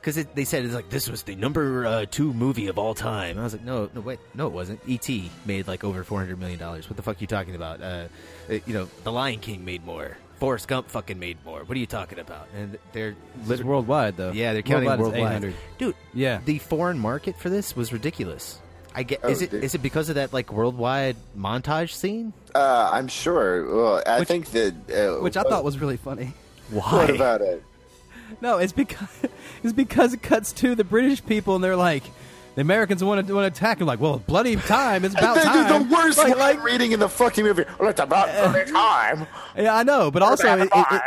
Because they said it's like this was the number uh, two movie of all time. I was like, "No, no, wait, no, it wasn't." E.T. made like over four hundred million dollars. What the fuck are you talking about? Uh, uh, you know, The Lion King made more. Forrest Gump fucking made more. What are you talking about? And they're It's literally worldwide though. yeah, they're counting worldwide. worldwide. is 800. Dude, Yeah. the foreign market for this was ridiculous. I get. Oh, is it dude. is it because of that like worldwide montage scene? Uh, I'm sure. Well, I Which- think that. Uh, which I thought was really funny. Why? What about it? No, it's because it's because it cuts to the British people and they're like, the Americans want to want to attack. I'm like, well, bloody time. It's about time. the worst Like, like, like, reading in the fucking movie. Well, it's about bloody time. yeah, I know, but also it, it, line.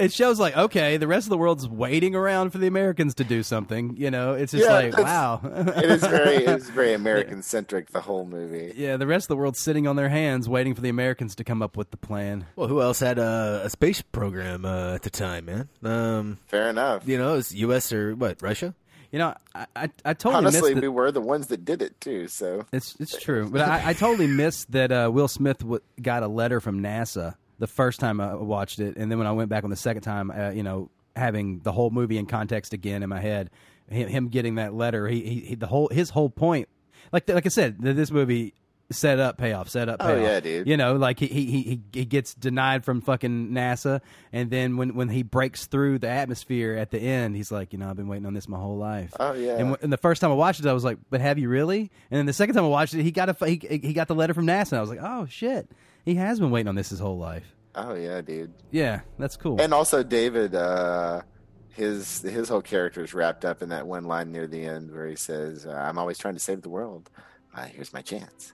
It, it shows like, okay, the rest of the world's waiting around for the Americans to do something. You know, it's just Yeah, like, wow. It is very, it is very American centric. The whole movie. yeah, the rest of the world's sitting on their hands waiting for the Americans to come up with the plan. Well, who else had a, a space program uh, at the time, man? Um, Fair enough. you know, it's U.S. or what? Russia? You know, I I, I totally Honestly, missed we were the ones that did it too. So It's it's true, but I, I totally missed that uh, Will Smith w- got a letter from NASA the first time I watched it, and then when I went back on the second time, uh, you know, having the whole movie in context again in my head, him, him getting that letter, he, he, he the whole his whole point, like like I said, th- this movie set up payoff, set up payoff. Oh, yeah, dude. You know, like he, he he he gets denied from fucking NASA, and then when when he breaks through the atmosphere at the end, he's like, you know, I've been waiting on this my whole life. Oh, yeah. And, w- and the first time I watched it, I was like, but have you really? And then the second time I watched it, he got a he, he got the letter from NASA. And I was like, oh shit, he has been waiting on this his whole life. Oh yeah, dude. Yeah, that's cool. And also David, uh, his his whole character is wrapped up in that one line near the end where he says, uh, "I'm always trying to save the world. Uh, here's my chance."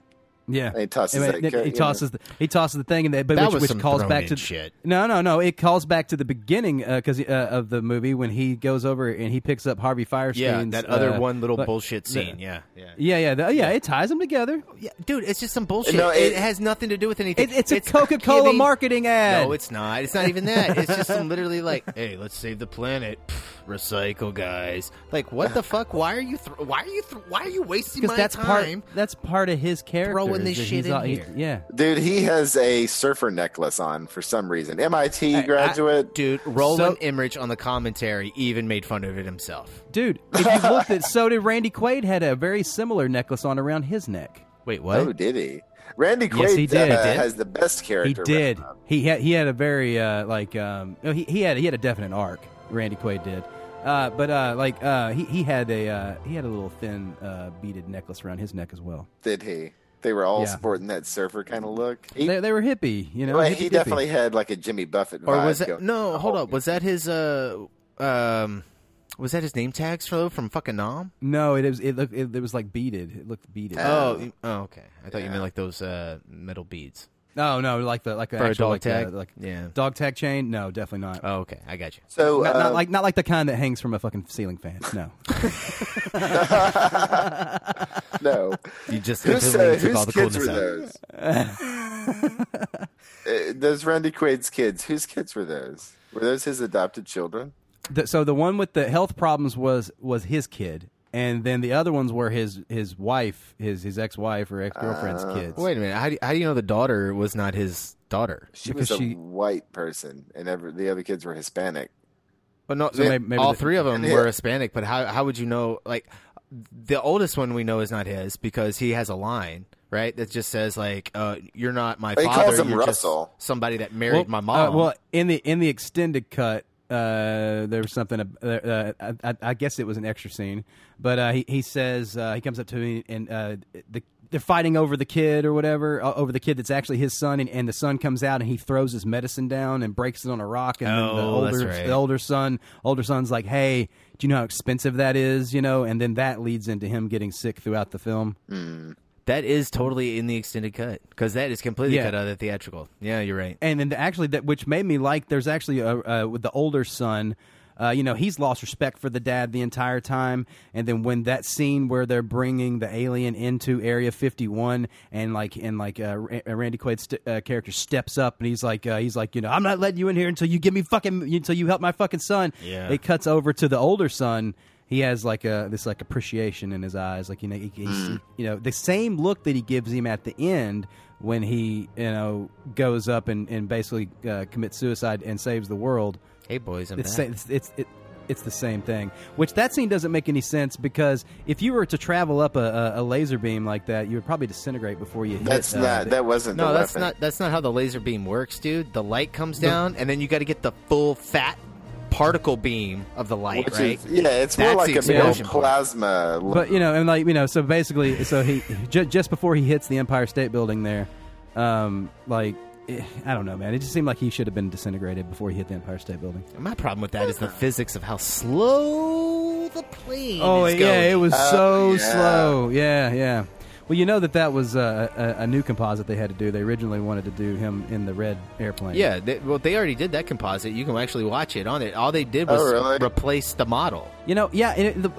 Yeah, And he tosses And that he, ca- he tosses the, he tosses the thing, and that, but That which, which calls back to shit. No, no, no. It calls back to the beginning because uh, of the movie when he goes over and he picks up Harvey Fierstein's. Yeah, that other uh, one little like- bullshit the- scene. yeah, yeah. Yeah, yeah, the- yeah. It ties them together. Yeah, dude, it's just some bullshit. No, it, it- has nothing to do with anything. It, it's a Coca Cola marketing ad. No, it's not. It's not even that. It's just some literally like, hey, let's save the planet. Pff, recycle, guys. Like, what the fuck? Why are you? Th- why are you? Th- why are you wasting my because that's time? part that's part of his character. Throwing is this shit he's in all- he- here. yeah. Dude, he has a surfer necklace on for some reason. MIT I- graduate. Dude, Roland So- Emmerich on the commentary even made fun of it himself. Dude, if you looked at so did Randy Quaid had a very similar necklace on around his neck. Wait, what? oh, did he? Randy Quaid Yes, he did. uh, He did. has the best character. He did. written. He had he had a very uh, like um no, he he had he had a definite arc. Randy Quaid did. Uh, but uh, like uh, he he had a uh, he had a little thin uh, beaded necklace around his neck as well. Did he? They were all Yeah. sporting that surfer kind of look. He, They, they were hippie, you know. well, hippie he dippy. definitely had like a Jimmy Buffett vibe. Or was that going- no? Hold up. Was that his? Uh, um, was that his name tags for from fucking Nam? No, it was it looked it, it was like beaded. It looked beaded. Oh, oh, okay. I thought you meant like those uh, metal beads no, no, like the like the for a actual, dog like the- tag. like yeah. dog tag chain. No, definitely not. Oh, okay. I got you. So not, uh, not like not like the kind that hangs from a fucking ceiling fan. No. no. You just Whose, uh, completely took whose all the kids coolness were out. those? Uh, those Randy Quaid's kids. Whose kids were those? Were those his adopted children? the, so the one with the health problems was was his kid, and then the other ones were his his wife, his his ex wife or ex girlfriend's Uh, kids. Wait a minute. How do, you, how do you know the daughter was not his daughter? She Because was a she- white person, and every, the other kids were Hispanic. But no, So they- maybe- maybe all the- three of them and were it- Hispanic. But how how would you know? Like the oldest one we know is not his because he has a line right that just says like, uh, "You're not my He father. calls him you're just Russell. somebody that married my Uh, mom." well, in the in the extended cut, uh, there was something. Uh, uh, I, I guess it was an extra scene, but uh, he he says uh, he comes up to me and uh, the. They're fighting over the kid or whatever, uh, over the kid that's actually his son, and, and the son comes out and he throws his medicine down and breaks it on a rock, and then the Oh, older right. the older son, older son's like, "Hey, do you know how expensive that is?" You know, and then that leads into him getting sick throughout the film. That is totally in the extended cut because that is completely Yeah. cut out of the theatrical. Yeah, you're right. and then actually that which made me like there's actually a uh, with the older son uh, you know he's lost respect for the dad the entire time and then when that scene where they're bringing the alien into area 51 and like and like uh, uh, randy quaid's st- uh, character steps up and he's like uh, he's like you know i'm not letting you in here until you give me fucking until you help my fucking son Yeah. it cuts over to the older son he has like a this like appreciation in his eyes, like you know, he, he's, you know, the same look that he gives him at the end when he you know goes up and and basically uh, commits suicide and saves the world. Hey boys, I'm it's back. sa- it's it's it, it's the same thing. Which that scene doesn't make any sense because if you were to travel up a, a, a laser beam like that, you would probably disintegrate before you hit. That's uh, not. the- That wasn't. No, the that's weapon. not that's not how the laser beam works, dude. The light comes down, and then you got to get the full fat particle beam of the light, Which right? is, yeah, it's more That's like a big explosion part. plasma. But you know, and like you know, so basically, so he ju- just before he hits the Empire State Building, there, um, like eh, I don't know, man. It just seemed like he should have been disintegrated before he hit the Empire State Building. My problem with that is the physics of how slow the plane. Oh is yeah, going. it was Oh, so yeah. slow. Yeah, yeah. Well, you know that that was uh, a, a new composite they had to do. They originally wanted to do him in the red airplane. Yeah, they, well, they already did that composite. You can actually watch it on it. All they did was Oh, really? replace the model. You know, yeah. and It, the,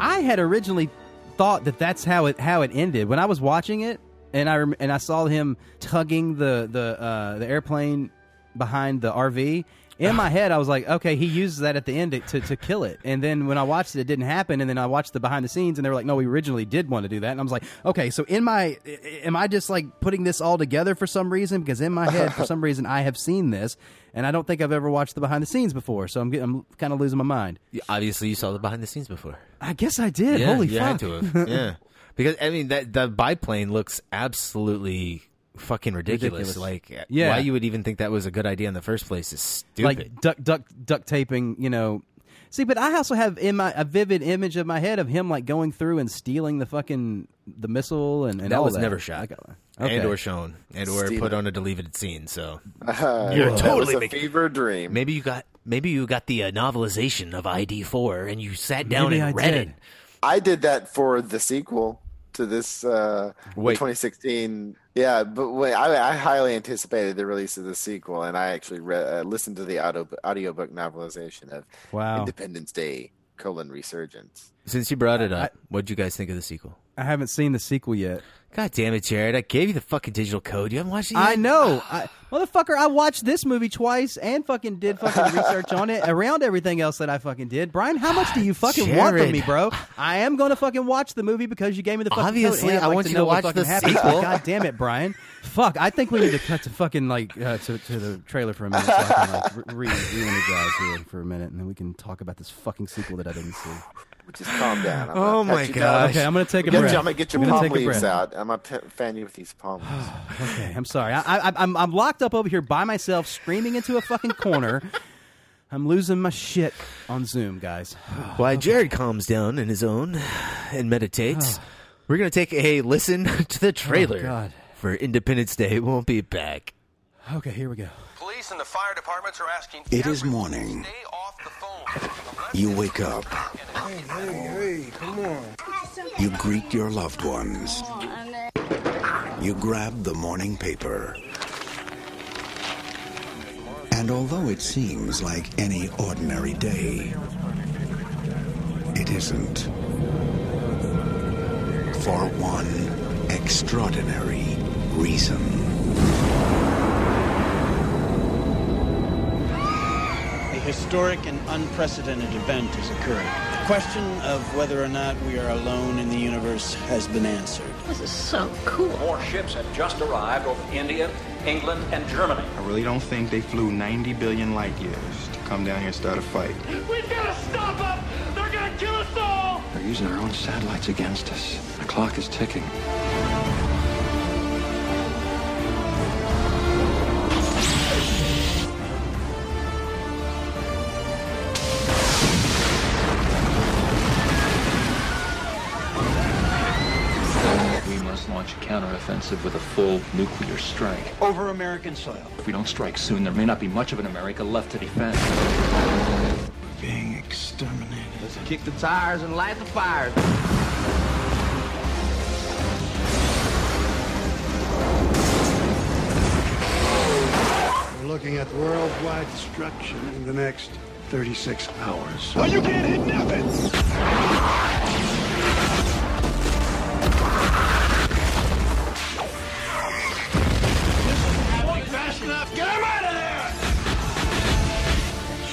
I had originally thought that that's how it how it ended when I was watching it, and I rem- and I saw him tugging the the uh, the airplane behind the RV. In my head, I was like, okay, he uses that at the end to, to kill it. And then when I watched it, it didn't happen. And then I watched the behind the scenes, and they were like, no, we originally did want to do that. And I was like, okay, so in my, am I just like putting this all together for some reason? Because in my head, for some reason, I have seen this, and I don't think I've ever watched the behind the scenes before. So I'm getting, I'm kind of losing my mind. Yeah, Obviously, you saw the behind the scenes before. I guess I did. yeah, Holy you fuck! had to have. yeah, because I mean that the biplane looks absolutely fucking ridiculous. Ridiculous. Like, Yeah. why you would even think that was a good idea in the first place is stupid. like duck duck duct taping. You know. See, but I also have in my a vivid image of my head of him like going through and stealing the fucking the missile and, and that all was that. never shot, I got- okay. and or shown, and or Steal put on a deleted scene. So Uh, You're that totally was a making- fever dream. maybe you got maybe you got the uh, novelization of ID four, and you sat down Maybe and I read did. it. I did that for the sequel to this uh, Wait. 2016. Yeah, but wait, I, I highly anticipated the release of the sequel, and I actually re- uh, listened to the audio audiobook novelization of Wow. Independence Day: colon Resurgence. Since you brought it up, what'd you guys think of the sequel? I haven't seen the sequel yet. God damn it, Jared! I gave you the fucking digital code. You haven't watched it yet. I know, I, motherfucker. I watched this movie twice and fucking did fucking research on it around everything else that I fucking did. Brian, how much do you fucking want from me, bro? I am gonna fucking watch the movie because you gave me the fucking Obviously, code, I'd like want to you to know what watch fucking the happens. sequel. God damn it, Brian. Fuck, I think we need to cut to fucking like uh, to, to the trailer for a minute so I can like re- re-energize here for a minute, and then we can talk about this fucking sequel that I didn't see. Just calm down. I'm Oh my pat gosh. down. Okay, I'm gonna take a Get breath. you, I'm gonna get your I'm gonna palm take a leaves breath. out. I'm gonna p- fan you with these palm leaves. Okay, I'm sorry. I, I, I'm I'm locked up over here by myself, screaming into a fucking corner. I'm losing my shit on Zoom, guys. While Jared calms down in his own and meditates, we're gonna take a listen to the oh, trailer Oh, God. for Independence Day. We'll be back. Okay, here we go. Police and the fire departments are asking. It is morning. Stay off the phone. You wake up. Hey, come on. You greet your loved ones. You grab the morning paper. And although it seems like any ordinary day, it isn't. For one extraordinary reason. Historic and unprecedented event has occurred. The question of whether or not we are alone in the universe has been answered. This is so cool. More ships have just arrived over India, England, and Germany. I really don't think they flew 90 billion light years to come down here and start a fight. We've gotta stop them! They're gonna kill us all! They're using our own satellites against us. The clock is ticking. Counteroffensive with a full nuclear strike. Over American soil. If we don't strike soon, there may not be much of an America left to defend. Being exterminated. Let's kick the tires and light the fires. We're looking at worldwide destruction in the next 36 hours. Oh, you can't hit nothing!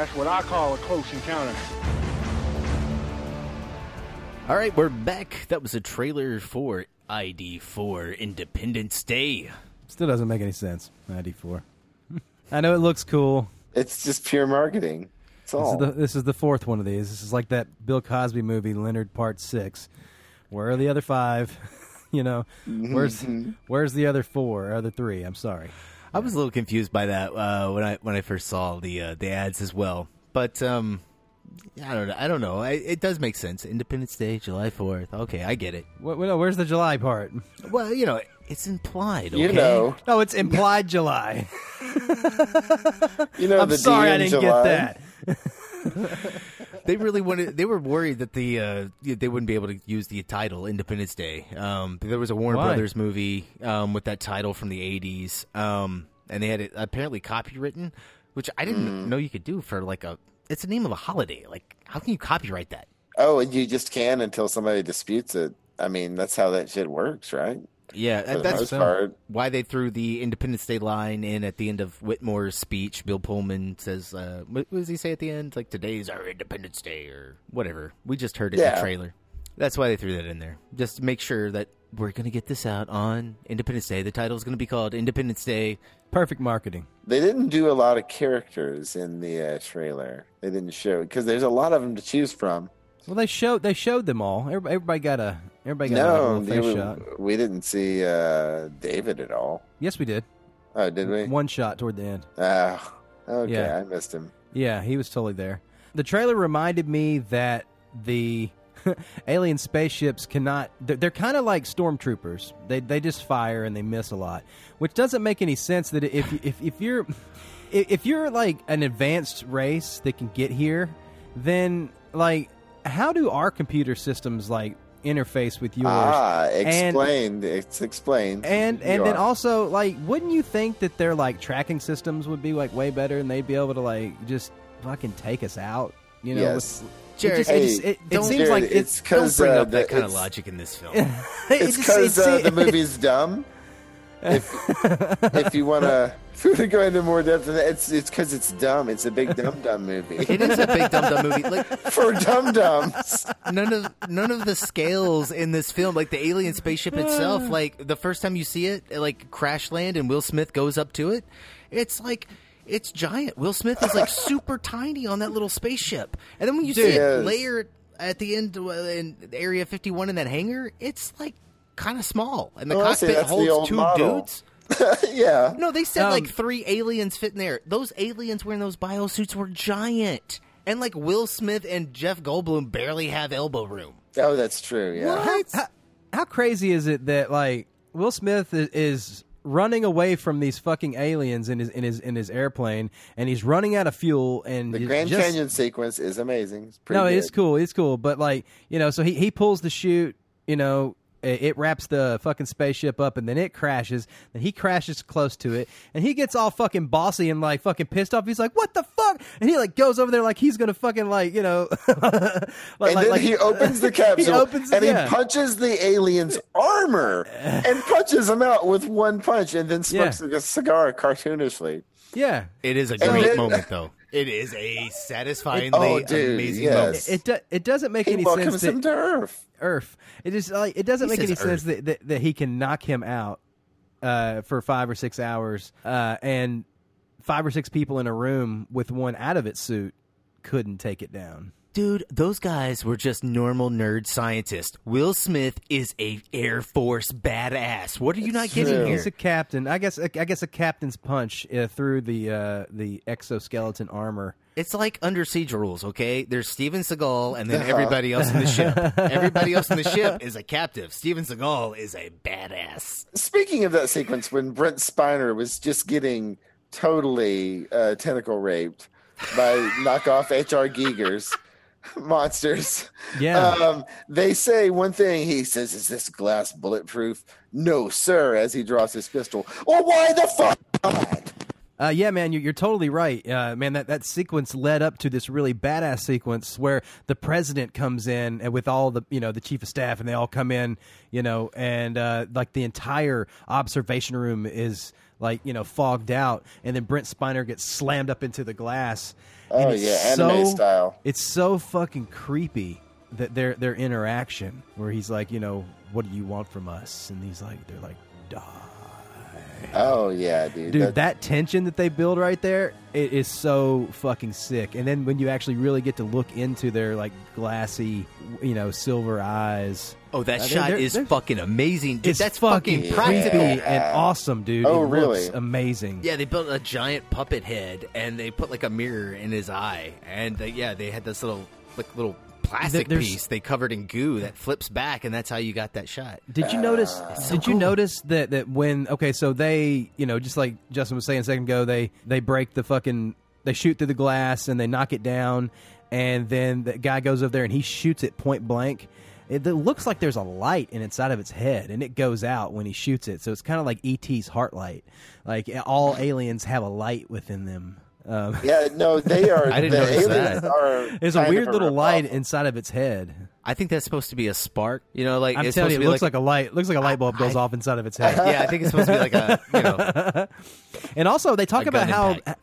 That's what I call a close encounter. All right, we're back. That was a trailer for ID4 Independence Day. Still doesn't make any sense. Ninety four. I know it looks cool. It's just pure marketing. That's This all. is, the, this is the fourth one of these. This is like that Bill Cosby movie, Leonard Part Six. Where are the other five? you know, where's mm-hmm. where's the other four? Other three? I'm sorry. I was a little confused by that uh, when I when I first saw the uh, the ads as well. But um, I don't know. I don't know. I, it does make sense. Independence Day, July Fourth. Okay, I get it. What, no, where's the July part? Well, you know, it's implied. You know. No, it's implied July. You know I'm the sorry D I didn't July? get that. they really wanted. They were worried that the uh, they wouldn't be able to use the title Independence Day. Um, there was a Warner Why? Brothers movie um, with that title from the '80s, um, and they had it apparently copywritten, which I didn't know you could do for like a. It's the name of a holiday. Like, how can you copyright that? Oh, and you just can until somebody disputes it. I mean, that's how that shit works, right? Yeah, For that's most why they threw the Independence Day line in at the end of Whitmore's speech. Bill Pullman says, uh, "What what does he say at the end? Like today's our Independence Day or whatever." We just heard it in the trailer. That's why they threw that in there, just to make sure that we're going to get this out on Independence Day. The title is going to be called Independence Day. Perfect marketing. They didn't do a lot of characters in the uh, trailer. They didn't show because there's a lot of them to choose from. Well, they showed they showed them all. Everybody, everybody got a everybody got a No, little face we, shot. we didn't see uh, David at all. Yes, we did. Oh, did we? One shot toward the end. Oh, okay. Yeah. I missed him. Yeah, he was totally there. The trailer reminded me that the alien spaceships cannot. They're, they're kind of like stormtroopers. They they just fire and they miss a lot, which doesn't make any sense. That if if if you're if you're like an advanced race that can get here, then like how do our computer systems like interface with yours? Ah, And- explained. it's explained. and and You then also like wouldn't you think that their like tracking systems would be like way better and they'd be able to like just fucking take us out you know Yes. with- Jared, it, just, it, just- it, it seems Jared, like it's it's Don't 'Cause, bring uh, up that kind of logic in this film. it's because uh, the movie's dumb. If, if you want to go into more depth, in that, it's it's because it's dumb. It's a big dumb dumb movie it is a big dumb dumb movie. Like for dum dums. none of none of the scales in this film, like the alien spaceship itself, like the first time you see it, like crash land and Will Smith goes up to it, it's like it's giant. Will Smith is like super tiny on that little spaceship, and then when you see it Yes. layered at the end uh, in Area Fifty One in that hangar, it's like kind of small, and the Oh, I see. cockpit the holds two model. dudes. yeah. No, they said Um, like three aliens fit in there. Those aliens wearing those biosuits were giant. And like Will Smith and Jeff Goldblum barely have elbow room. Oh, that's true. Yeah. how, how, how crazy is it that like Will Smith is, is running away from these fucking aliens in his in his in his airplane and he's running out of fuel and The Grand just- Canyon sequence is amazing. It's pretty no, good. it's cool. It's cool. But like, you know, so he he pulls the chute. You know, it, it wraps the fucking spaceship up, and then it crashes. and he crashes close to it, and he gets all fucking bossy and like fucking pissed off. He's like, "What the fuck?" And he like goes over there like he's gonna fucking like you know, like, and like- then like- he opens the capsule opens- and yeah. he punches the alien's armor and punches him out with one punch and then smokes a cigar cartoonishly. yeah. It is a great then- moment, though. It is a satisfyingly Oh, dude, amazing yes. moment. It do, it doesn't make He any welcomes sense. him That, to Earth. Earth. It is like it doesn't He make any says sense that, that that he can knock him out uh, for five or six hours, uh, and five or six people in a room with one out of its suit couldn't take it down. Dude, those guys were just normal nerd scientists. Will Smith is a Air Force badass. What are you not It's getting true. here? He's a captain. I guess. I guess a captain's punch uh, through the uh, the exoskeleton armor. It's like under siege rules, okay? There's Steven Seagal and then Uh-huh. everybody else in the ship. everybody else in the ship is a captive. Steven Seagal is a badass. Speaking of that sequence when Brent Spiner was just getting totally uh, tentacle raped by knockoff HR Gigers monsters. Yeah. Um, they say one thing. He says, "Is this glass bulletproof?" No, sir. As he draws his pistol. Well, why the fuck? not? Uh, yeah, man, you're, you're totally right. Uh, man, that, that sequence led up to this really badass sequence where the president comes in and with all the, you know, the chief of staff and they all come in, you know, and uh, like the entire observation room is like, you know, fogged out. And then Brent Spiner gets slammed up into the glass. Oh, it's yeah, anime so- style. It's so fucking creepy that their their interaction where he's like, you know, what do you want from us? And he's like, they're like, die. Oh yeah, dude. Dude, that tension that they build right there, it is so fucking sick. And then when you actually really get to look into their like glassy, you know, silver eyes. Oh, that shot they're- is they're- fucking amazing. Dude, It's that's fucking fucking creepy practical. and awesome, dude. Oh, it really? Looks amazing. Yeah, they built a giant puppet head and they put like a mirror in his eye, and they, yeah, they had this little like little plastic There's- piece they covered in goo that flips back, and that's how you got that shot. Did you notice? Ah. so did you cool. notice that that when okay, so they you know just like Justin was saying a second ago, they they break the fucking they shoot through the glass and they knock it down, and then the guy goes over there and he shoots it point blank. It, it looks like there's a light in inside of its head, and it goes out when he shoots it. So it's kind of like ET's heart light. Like all aliens have a light within them. Um, yeah, no, they are. I didn't the notice that. Are There's a weird of little ripoff. light inside of its head. I think that's supposed to be a spark. You know, like I'm it's telling you, supposed it to be looks like, a light. Looks like a light bulb goes off inside of its head. yeah, I think it's supposed to be like a you know. and also they talk about how impact.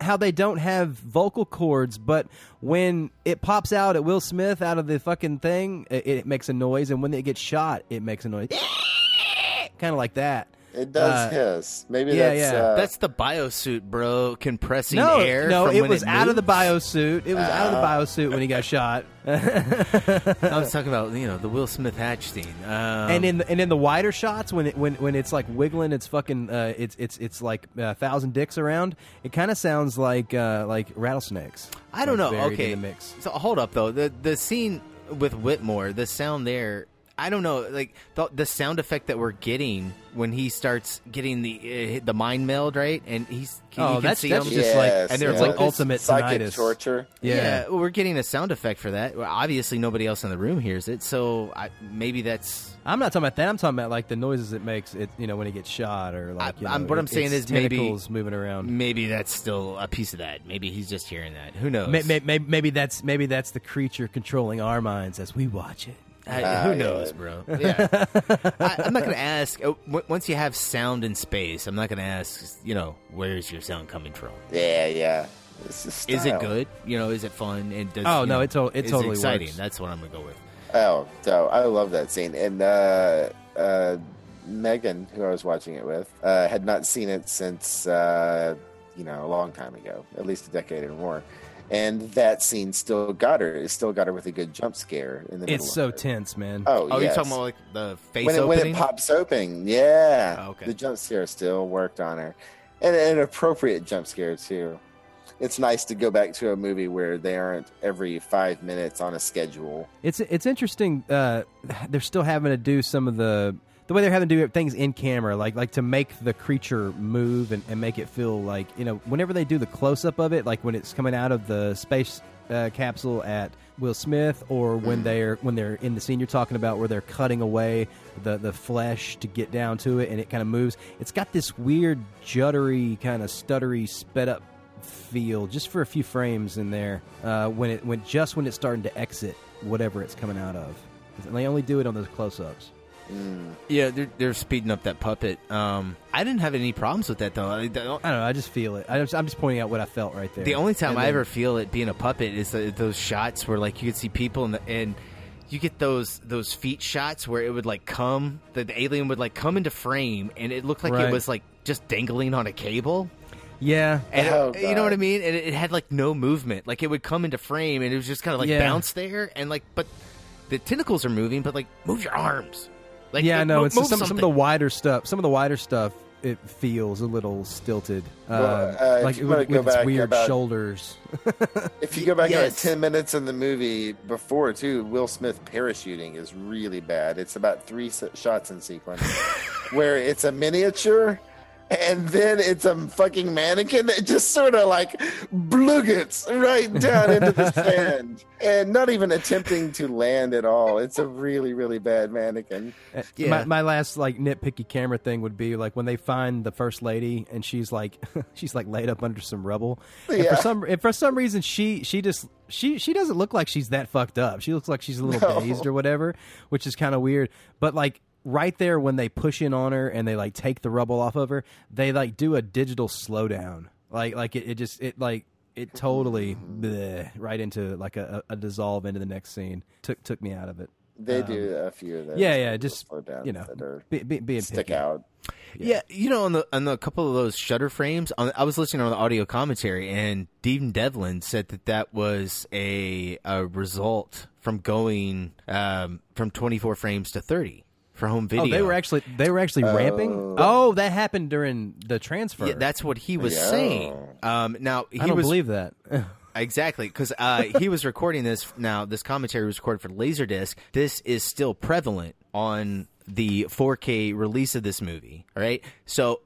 How they don't have vocal cords, but when it pops out at Will Smith out of the fucking thing, it, it makes a noise, and when it gets shot, it makes a noise, kind of like that. It does Uh, hiss. Maybe yeah, that's. yeah. Uh, That's the biosuit, bro, compressing No, air. no, from it when was out of the biosuit. It was out of the biosuit when he got shot. I was talking about you know the Will Smith hatch scene. Um, and in the, and in the wider shots, when it when when it's like wiggling, it's fucking uh, it's it's it's like a thousand dicks around. It kind of sounds like uh, like rattlesnakes. I don't like, know. Okay, in the mix. so hold up though. The the scene with Whitmore, the sound there. I don't know, like the, the sound effect that we're getting when he starts getting the uh, the mind meld right, and he's Oh, you can that's- see that's him. just like- and they're yeah. like This ultimate psychic tinnitus. torture. Yeah. well, we're getting a sound effect for that. Well, obviously, nobody else in the room hears it, so I, maybe that's. I'm not talking about that. I'm talking about like the noises it makes. It you know when he gets shot or like. I- you know, I'm- what I'm saying is maybe- moving around. Maybe that's still a piece of that. Maybe he's just hearing that. Who knows? May- may- may- Maybe that's maybe that's the creature controlling our minds as we watch it. I- Ah, who yeah. knows, bro? Yeah, I, I'm not going to ask. uh, w- once you have sound in space, I'm not going to ask. You know, where's your sound coming from? Yeah, yeah. Is, Is it good? You know, is it fun? And does, Oh, no, know, it to- it is totally exciting. works. That's what I'm going to go with. Oh, so I love that scene. And uh, uh, Megan, who I was watching it with, uh, had not seen it since uh, you know a long time ago, at least a decade or more. And that scene still got her. It still got her with a good jump scare in the middle. It's so tense, man. Oh, Oh, yes. you're talking about like the face when it, when opening? it pops open, yeah. Oh, okay. The jump scare still worked on her, and an appropriate jump scare too. It's nice to go back to a movie where they aren't every five minutes on a schedule. It's it's interesting. Uh, they're still having to do some of the the way they're having to do things in camera, like like to make the creature move and, and make it feel like you know whenever they do the close up of it, like when it's coming out of the space uh, capsule at Will Smith, or when they're when they're in the scene you're talking about where they're cutting away the the flesh to get down to it and it kind of moves. It's got this weird juddery kind of stuttery sped up feel just for a few frames in there uh, when it when just when it's starting to exit whatever it's coming out of. And they only do it on those close-ups. Yeah, they're, they're speeding up that puppet. Um, I didn't have any problems with that though. I, the, I don't know. I just feel it. I just, I'm just pointing out what I felt right there. the only time And I then- ever feel it being a puppet is the, those shots where like you could see people and the, and you get those those feet shots where it would like come the, the alien would like come into frame and it looked like Right. it was like just dangling on a cable. yeah, And it- Oh, you know what I mean? And it, it had like no movement. Like it would come into frame and it was just kind of like Yeah. bounce there and like but the tentacles are moving, but like move your arms. Like yeah, move- no, move it's some, some of the wider stuff. Some of the wider stuff it feels a little stilted, Well, uh, uh, like you with, with its weird about- shoulders. If you go back Yes. about ten minutes in the movie before too, Will Smith parachuting is really bad. It's about three shots in sequence where it's a miniature and then it's a fucking mannequin that just sort of like bloogets right down into the sand and not even attempting to land at all. It's a really, really bad mannequin. Uh, My, my last like nitpicky camera thing would be like when they find the first lady and she's like she's like laid up under some rubble. And Yeah. for some and for some reason she she just she she doesn't look like she's that fucked up. She looks like she's a little No. dazed or whatever, which is kind of weird. But like right there when they push in on her and they like take the rubble off of her, they like do a digital slowdown. Like like it, it just it like it totally bleh, right into like a, a a dissolve into the next scene. Took took me out of it. They Um, do a few of those. Yeah, yeah, little just slowdowns you know, that are be, be, being stick picky. out. Yeah. you know, on the on the couple of those shutter frames, on, I was listening on the audio commentary, and Dean Devlin said that that was a a result from going um, from 24 frames to 30 for home video. Oh, they were actually they were actually ramping. Oh, that happened during the transfer. Yeah, that's what he was saying. Um, now he I don't was, believe that. Exactly, because uh, he was recording this. Now, this commentary was recorded for Laserdisc. This is still prevalent on the 4K release of this movie. All right, so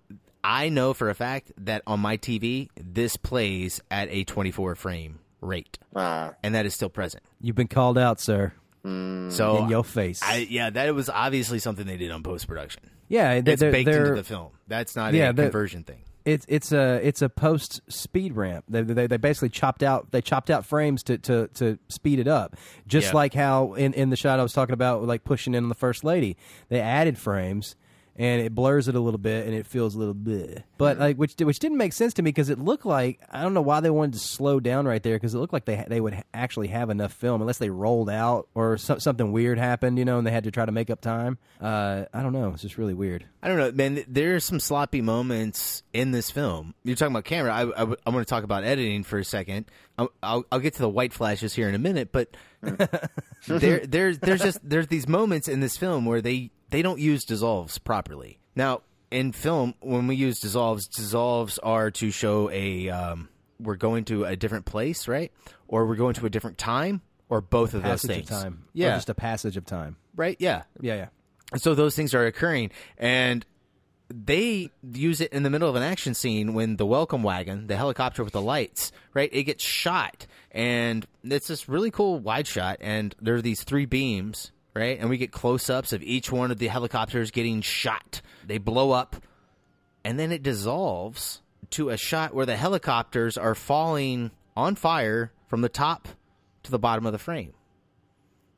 I know for a fact that on my TV, this plays at a 24 frame rate, Ah. and that is still present. You've been called out, sir. Mm. So in your face. I, yeah, that was obviously something they did on post production. yeah, they- it's baked into the film. That's not yeah, a they're- conversion thing. It's it's a it's a post speed ramp. They, they they basically chopped out they chopped out frames to to, to speed it up. Just Yeah. like how in, in the shot I was talking about, like pushing in on the first lady, they added frames and it blurs it a little bit and it feels a little bit. But like which which didn't make sense to me because it looked like I don't know why they wanted to slow down right there because it looked like they they would actually have enough film unless they rolled out or so, something weird happened, you know, and they had to try to make up time. Uh, I don't know. It's just really weird. I don't know, man. There are some sloppy moments in this film. You're talking about camera. I, I, I want to talk about editing for a second. I'll, I'll, I'll get to the white flashes here in a minute, but there, there's, there's just there's these moments in this film where they they don't use dissolves properly. Now, in film, when we use dissolves, dissolves are to show a um, we're going to a different place, right? Or we're going to a different time, or both of those Passage of things. time. Or Yeah, just a passage of time. right? Yeah, Yeah, yeah. so those things are occurring, and they use it in the middle of an action scene when the welcome wagon, the helicopter with the lights, right? It gets shot, and it's this really cool wide shot, and there are these three beams, right? And we get close ups of each one of the helicopters getting shot. They blow up, and then it dissolves to a shot where the helicopters are falling on fire from the top to the bottom of the frame.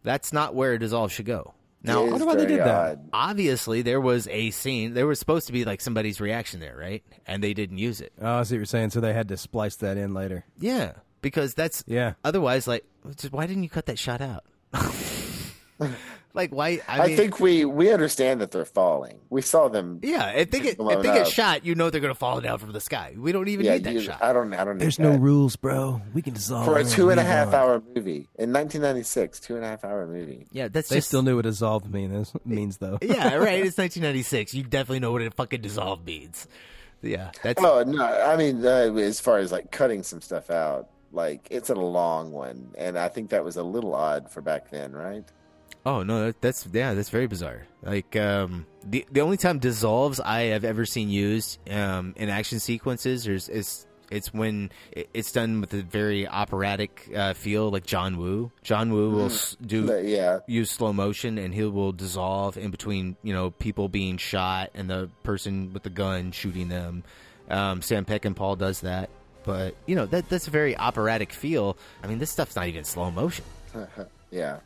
That's not where a dissolve should go. Now, It is very odd. obviously there was a scene. There was supposed to be like somebody's reaction there, right? And they didn't use it. Oh, I see what you're saying. So they had to splice that in later. Yeah, because that's yeah. Otherwise, like, why didn't you cut that shot out? like, why? I, I, mean, think we we understand that they're falling. We saw them. Yeah, if they get if blown they get up. shot, you know they're going to fall down from the sky. We don't even yeah, need that you- shot. I don't. I don't. There's need no that. rules, bro. We can dissolve for a whenever two and a we half want. hour movie in 1996. Two and a half hour movie. Yeah, that's They just still knew what dissolved means means though. yeah, right. It's 1996. You definitely know what a fucking dissolve means. Yeah, that's Oh no! I mean, uh, as far as like cutting some stuff out, like it's a long one, and I think that was a little odd for back then, right? Oh no, that, that's yeah, that's very bizarre. Like um, the the only time dissolves I have ever seen used um, in action sequences is is it's when it's done with a very operatic uh, feel, like John Woo. John Woo will s- do yeah. use slow motion, and he will dissolve in between you know people being shot and the person with the gun shooting them. Um, Sam Peckinpah does that, but you know that that's a very operatic feel. I mean, this stuff's not even slow motion. yeah.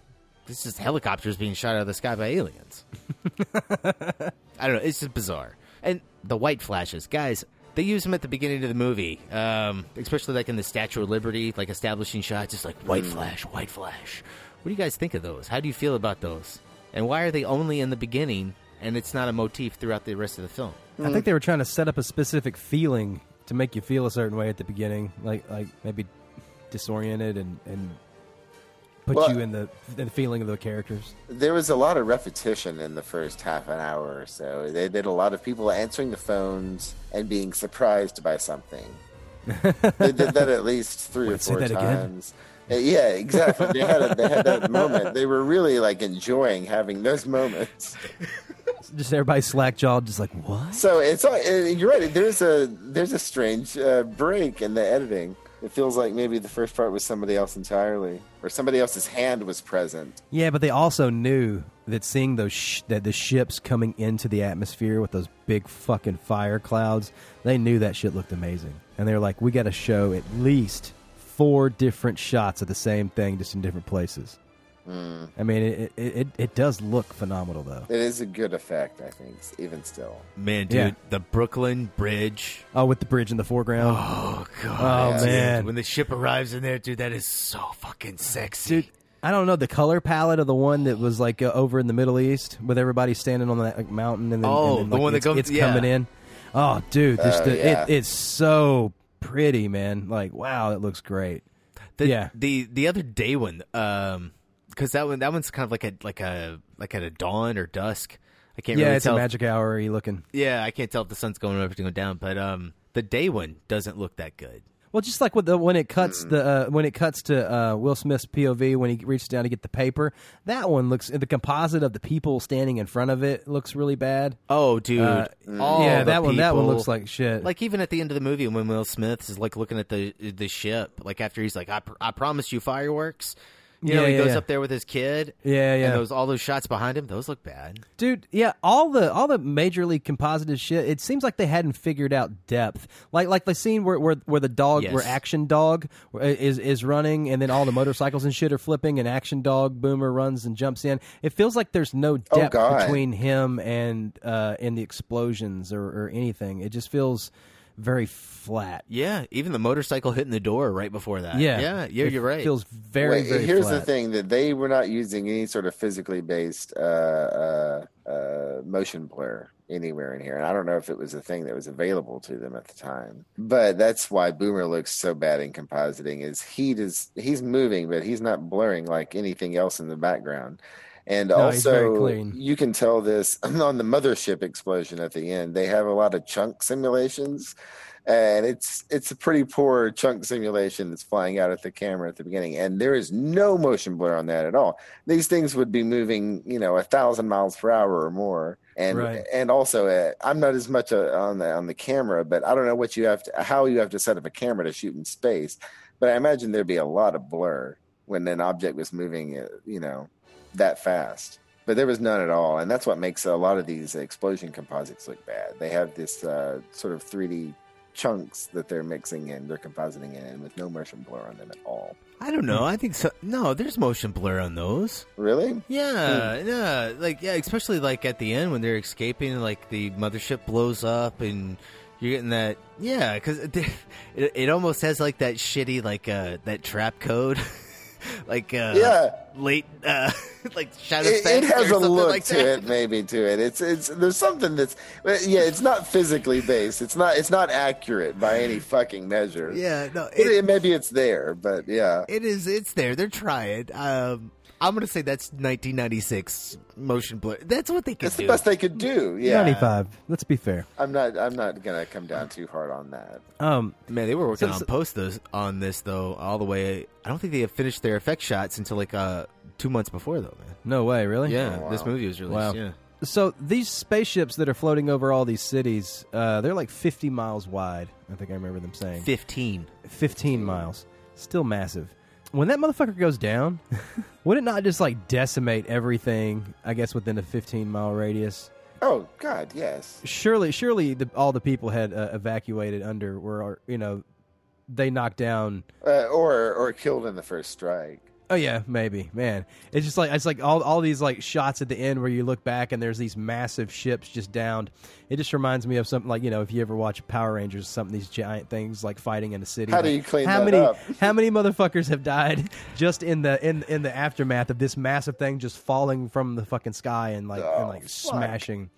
This is helicopters being shot out of the sky by aliens. I don't know. It's just bizarre. And the white flashes, guys. They use them at the beginning of the movie, um, especially like in the Statue of Liberty, like establishing shots, just like white flash, white flash. What do you guys think of those? How do you feel about those? And why are they only in the beginning and it's not a motif throughout the rest of the film? I think they were trying to set up a specific feeling to make you feel a certain way at the beginning, like like maybe disoriented and and put Well- you in the in the feeling of the characters. There was a lot of repetition in the first half an hour or so. They did a lot of people answering the phones and being surprised by something. they did that at least three or Wait, say four that again? times. Uh, Yeah, exactly. They had a, they had that moment. They were really like enjoying having those moments. just everybody slack jawed, just like what? So it's all- uh, you're right. There's a there's a strange uh, break in the editing. It feels like maybe the first part was somebody else entirely, or somebody else's hand was present. Yeah, but they also knew that seeing those sh- that the ships coming into the atmosphere with those big fucking fire clouds, they knew that shit looked amazing, and they were like, "We got to show at least four different shots of the same thing, just in different places." Mm. I mean, it it, it it does look phenomenal though. It is a good effect, I think, even still. Man, dude, Yeah. the Brooklyn Bridge. Oh, with the bridge in the foreground. Oh god. Oh dude. man. When the ship arrives in there, dude, that is so fucking sexy. Dude, I don't know the color palette of the one that was like uh, over in the Middle East with everybody standing on that like, mountain and then, Oh, and then, the like, one that it's, goes- it's yeah. coming in. Oh, dude, this, Oh, the, yeah. it, it's so pretty, man. Like, wow, it looks great. The, yeah, The the other day when um, because that one that one's kind of like a like a like at a dawn or dusk. I can't yeah, really it's tell. a magic hour. Are you looking? Yeah, I can't tell if the sun's going up or going down, but um, the day one doesn't look that good. Well, just like with the when it cuts the uh, when it cuts to uh, Will Smith's POV when he reaches down to get the paper, that one looks the composite of the people standing in front of it looks really bad. Oh, dude! Uh, All yeah, that one that one looks like shit. Like even at the end of the movie, when Will Smith is like looking at the the ship, like after he's like, "I, pr- I promised you fireworks." You know, Yeah, he yeah, goes yeah. up there with his kid. Yeah, yeah. And those all those shots behind him, those look bad. Dude, yeah, all the all the major league composited shit. It seems like they hadn't figured out depth. Like like the scene where where, where the dog, Yes. where Action Dog is is running, and then all the motorcycles and shit are flipping, and Action Dog Boomer runs and jumps in. It feels like there's no Oh, depth God. between him and uh, in the explosions or, or anything. It just feels very flat. Yeah, even the motorcycle hitting the door right before that. Yeah. yeah, yeah. It You're right. feels very Wait, very here's flat. the thing that they were not using any sort of physically based uh, uh, uh, motion blur anywhere in here, and I don't know if it was a thing that was available to them at the time. But that's why Boomer looks so bad in compositing. Is he does he's moving, but he's not blurring like anything else in the background. And No, also, you can tell this on the mothership explosion at the end. They have a lot of chunk simulations, and it's it's a pretty poor chunk simulation that's flying out at the camera at the beginning. And there is no motion blur on that at all. These things would be moving, you know, a thousand miles per hour or more. And Right. and also, uh, I'm not as much uh on the on the camera, but I don't know what you have to how you have to set up a camera to shoot in space. But I imagine there'd be a lot of blur when an object was moving, uh, you know, that fast. But there was none at all, and that's what makes a lot of these explosion composites look bad. They have this uh, sort of 3D chunks that they're mixing in, they're compositing in, with no motion blur on them at all. I don't know. I think so. No, there's motion blur on those. Really? Yeah, yeah, like yeah, especially like at the end when they're escaping, like the mothership blows up, and you're getting that. Yeah, because it, it, it almost has like that shitty like uh that Trapcode, like uh, Yeah. late uh like shadow It, it has a look like to it, maybe to it. It's it's there's something that's yeah. It's not physically based. It's not it's not accurate by any fucking measure. Yeah, no, But it, maybe it's there, but yeah. It is. It's there. They're trying. Um, I'm gonna say that's 1996 motion blur. That's what they could That's do. the best they could do. Yeah. 95. Let's be fair. I'm not. I'm not gonna come down too hard on that. Um, Man, they were working So- on so- post those on this though all the way. I don't think they have finished their effect shots until like uh two months before though, man. No way, really? Yeah, Oh, this movie was released. Wow. Yeah. So these spaceships that are floating over all these cities, uh, they're like 50 miles wide. I think I remember them saying 15. 15 miles. Still massive. When that motherfucker goes down, would it not just like decimate everything? I guess within a 15 mile radius. Oh God, yes. Surely, surely, the, all the people had uh, evacuated under were you know they knocked down. Uh, or or killed in the first strike. Oh yeah, maybe. Man, it's just like it's like all all these like shots at the end where you look back and there's these massive ships just downed. It just reminds me of something like you know if you ever watch Power Rangers, something these giant things like fighting in a city. How do you clean how that many up? how many motherfuckers have died just in the in in the aftermath of this massive thing just falling from the fucking sky and like and oh, like smashing.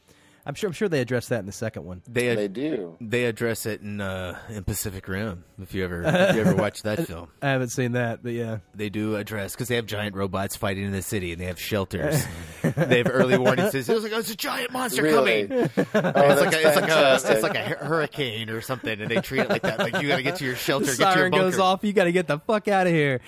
I'm sure I'm sure they address that in the second one. They They do. They address it in uh, in Pacific Rim. If you ever if you ever watch that film, I haven't seen that, but yeah. they do address because they have giant robots fighting in the city and they have shelters. they have early warning systems. It's like oh, it's a giant monster Really? coming. Oh, it's like a, it's like a it's like a hurricane or something, and they treat it like that. Like you got to get to your shelter, The get to your siren goes off. You got to get the fuck out of here.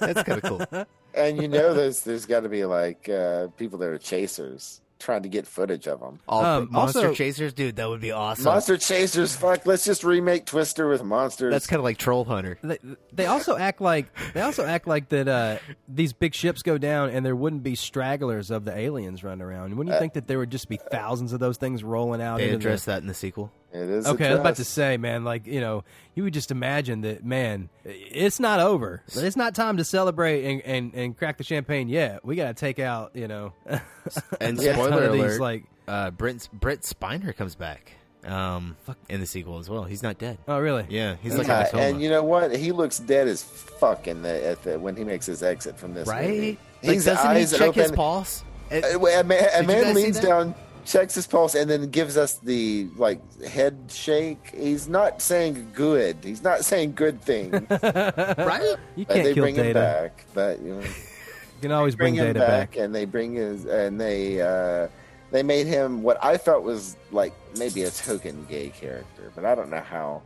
That's kind of cool. And you know, there's there's got to be like uh, people that are chasers trying to get footage of them. All Um, monster also- chasers, dude, that would be awesome. Monster Chasers, fuck! Let's just remake Twister with monsters. That's kind of like Troll Hunter. They, they also act like they also act like that uh, these big ships go down and there wouldn't be stragglers of the aliens running around. Wouldn't you Uh, think that there would just be thousands of those things rolling out? They address the... that in the sequel. It is. Okay, I was about to say, man, like you know, you would just imagine that, man, it's not over. It's not time to celebrate and, and, and crack the champagne yet. We got to take out, you know, And a ton spoiler of these, alert, like, uh, Brent Brett Spiner comes back um, in the sequel as well. He's not dead. oh really? Yeah, he's Yeah, like in a coma. and you know what? He looks dead as fuck in the, at the when he makes his exit from this right? movie. Like, His doesn't he eyes check his pulse? It- Uh, A man, a man leans down, checks his pulse, and then gives us the like head shake. He's not saying good. He's not saying good things. right? You can't they kill bring him back, but you know, You can always bring, him Data back, back. and they bring his and they uh, they made him what I felt was like maybe a token gay character, but I don't know how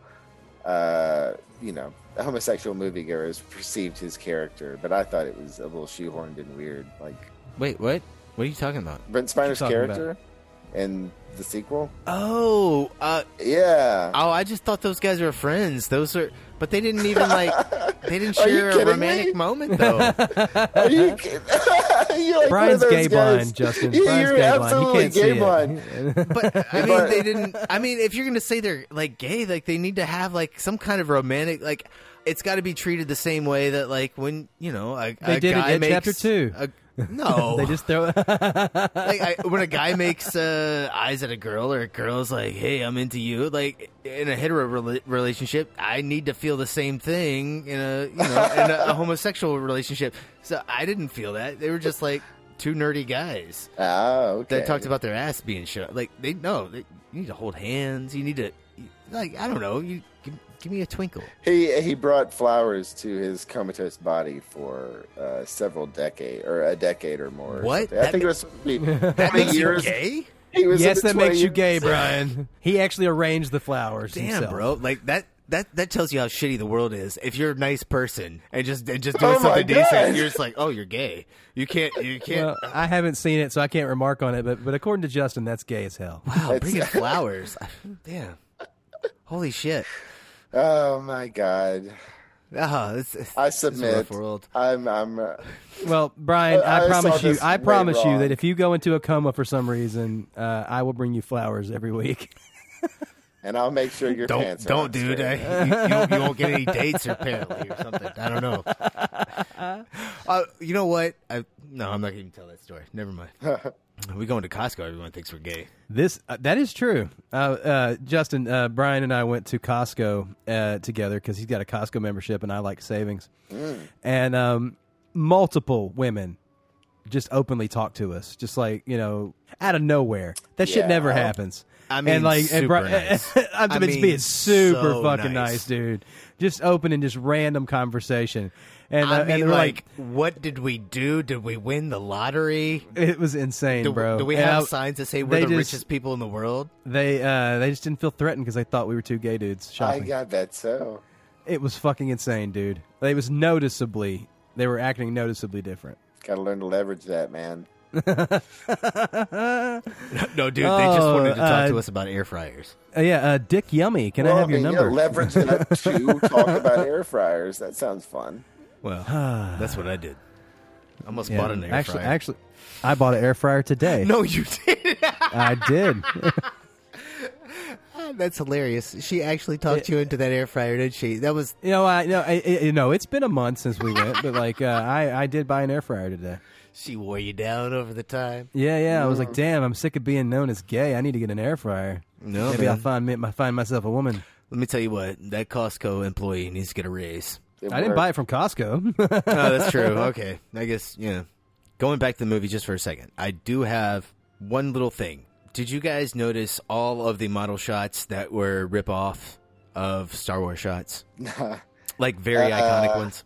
uh, you know homosexual moviegoers perceived his character, but I thought it was a little shoehorned and weird, like Wait, what? What are you talking about? Brent Spiner's talking about? Character in the sequel. Oh, uh, Yeah. oh! I just thought those guys were friends. Those are, but they didn't even like. They didn't share a romantic me? moment though. Are you kidding? You're like Brian's one of those gay guys- blind, Justin. You- Brian's You're gay blind. He absolutely can't gay see it. blind. But I mean, they didn't. I mean, if you're going to say they're like gay, like they need to have like some kind of romantic. Like it's got to be treated the same way that like when you know a, They a did it guy in makes chapter two. A, no, they just throw. like I, when a guy makes uh, eyes at a girl or a girl's like, "Hey, I'm into you." Like in a hetero rela- relationship, I need to feel the same thing in a you know in a, a homosexual relationship. So I didn't feel that. They were just like two nerdy guys Oh, okay. that talked about their ass being shut. Like they no, they, you need to hold hands. You need to like I don't know. You give, give me a twinkle. He he brought flowers to his comatose body for uh, several decade or a decade or more. What? something. I That think ma- it was supposed to be That 20 makes you gay. He was yes, that makes you gay. Brian. He actually arranged the flowers. Damn, himself. bro. Like that. That that tells you how shitty the world is. If you're a nice person and just and just Oh doing my something God. decent, you're just like, oh, you're gay. You can't. You can't. Well, I haven't seen it, so I can't remark on it. But but according to Justin, that's gay as hell. wow, It's- bringing flowers. Damn. Holy shit. Oh my god! Ah, it's, it's, I it's a rough submit. world. I'm I'm. Uh, Well, Brian, I- I I, promise you, I way promise you that if you go into a coma for some reason, uh, I will bring you flowers every week. and I'll make sure your Don't pants. don't, dude. straight. I, you, you, won't- you won't get any dates apparently or something. I don't know. Uh, you know what? I, no, I'm not going to tell that story. Never mind. we going to Costco. Everyone thinks we're gay. This uh, that is true. Uh, uh, Justin, uh, Brian, and I went to Costco uh, together because he's got a Costco membership, and I like savings. Mm. And um, multiple women just openly talk to us, just like you know, out of nowhere. That shit never happens. I mean, and like, and super Bri- nice. I'm I it's mean, being super so fucking nice. nice. dude. Just open and just random conversation. And, uh, I and mean, they're like, what did we do? Did we win the lottery? it was insane, Do, bro. do we And have I- signs that say we're the just- richest people in the world? They uh, they just didn't feel threatened because they thought we were two gay dudes I, shopping. I bet so. It was fucking insane, dude. It was noticeably. They were acting noticeably different. Got to learn to leverage that, man. No, dude. they just Oh, wanted to talk to uh, us about air fryers. Uh, yeah, uh, Dick Yummy. Can well, I have your mean, number? Yeah, leverage that to talk about air fryers. That sounds fun. Well, that's what I did. I almost Yeah, bought an air actually, fryer. actually, I bought an air fryer today. no, you did. I did. That's hilarious. She actually talked you into that air fryer, did she? That was you know, I no, I, I- you know, it's been a month since we went, but like, uh, I I did buy an air fryer today. she wore you down over the time. Yeah, yeah. I was like, damn, I'm sick of being known as gay. I need to get an air fryer. No, Maybe man. I'll find me- find myself a woman. Let me tell you what, that Costco employee needs to get a raise. It I didn't buy it from Costco. oh, that's true. Okay. I guess, yeah. Going back to the movie just for a second, I do have one little thing. Did you guys notice all of the model shots that were rip off of Star Wars shots? like very Uh, iconic ones,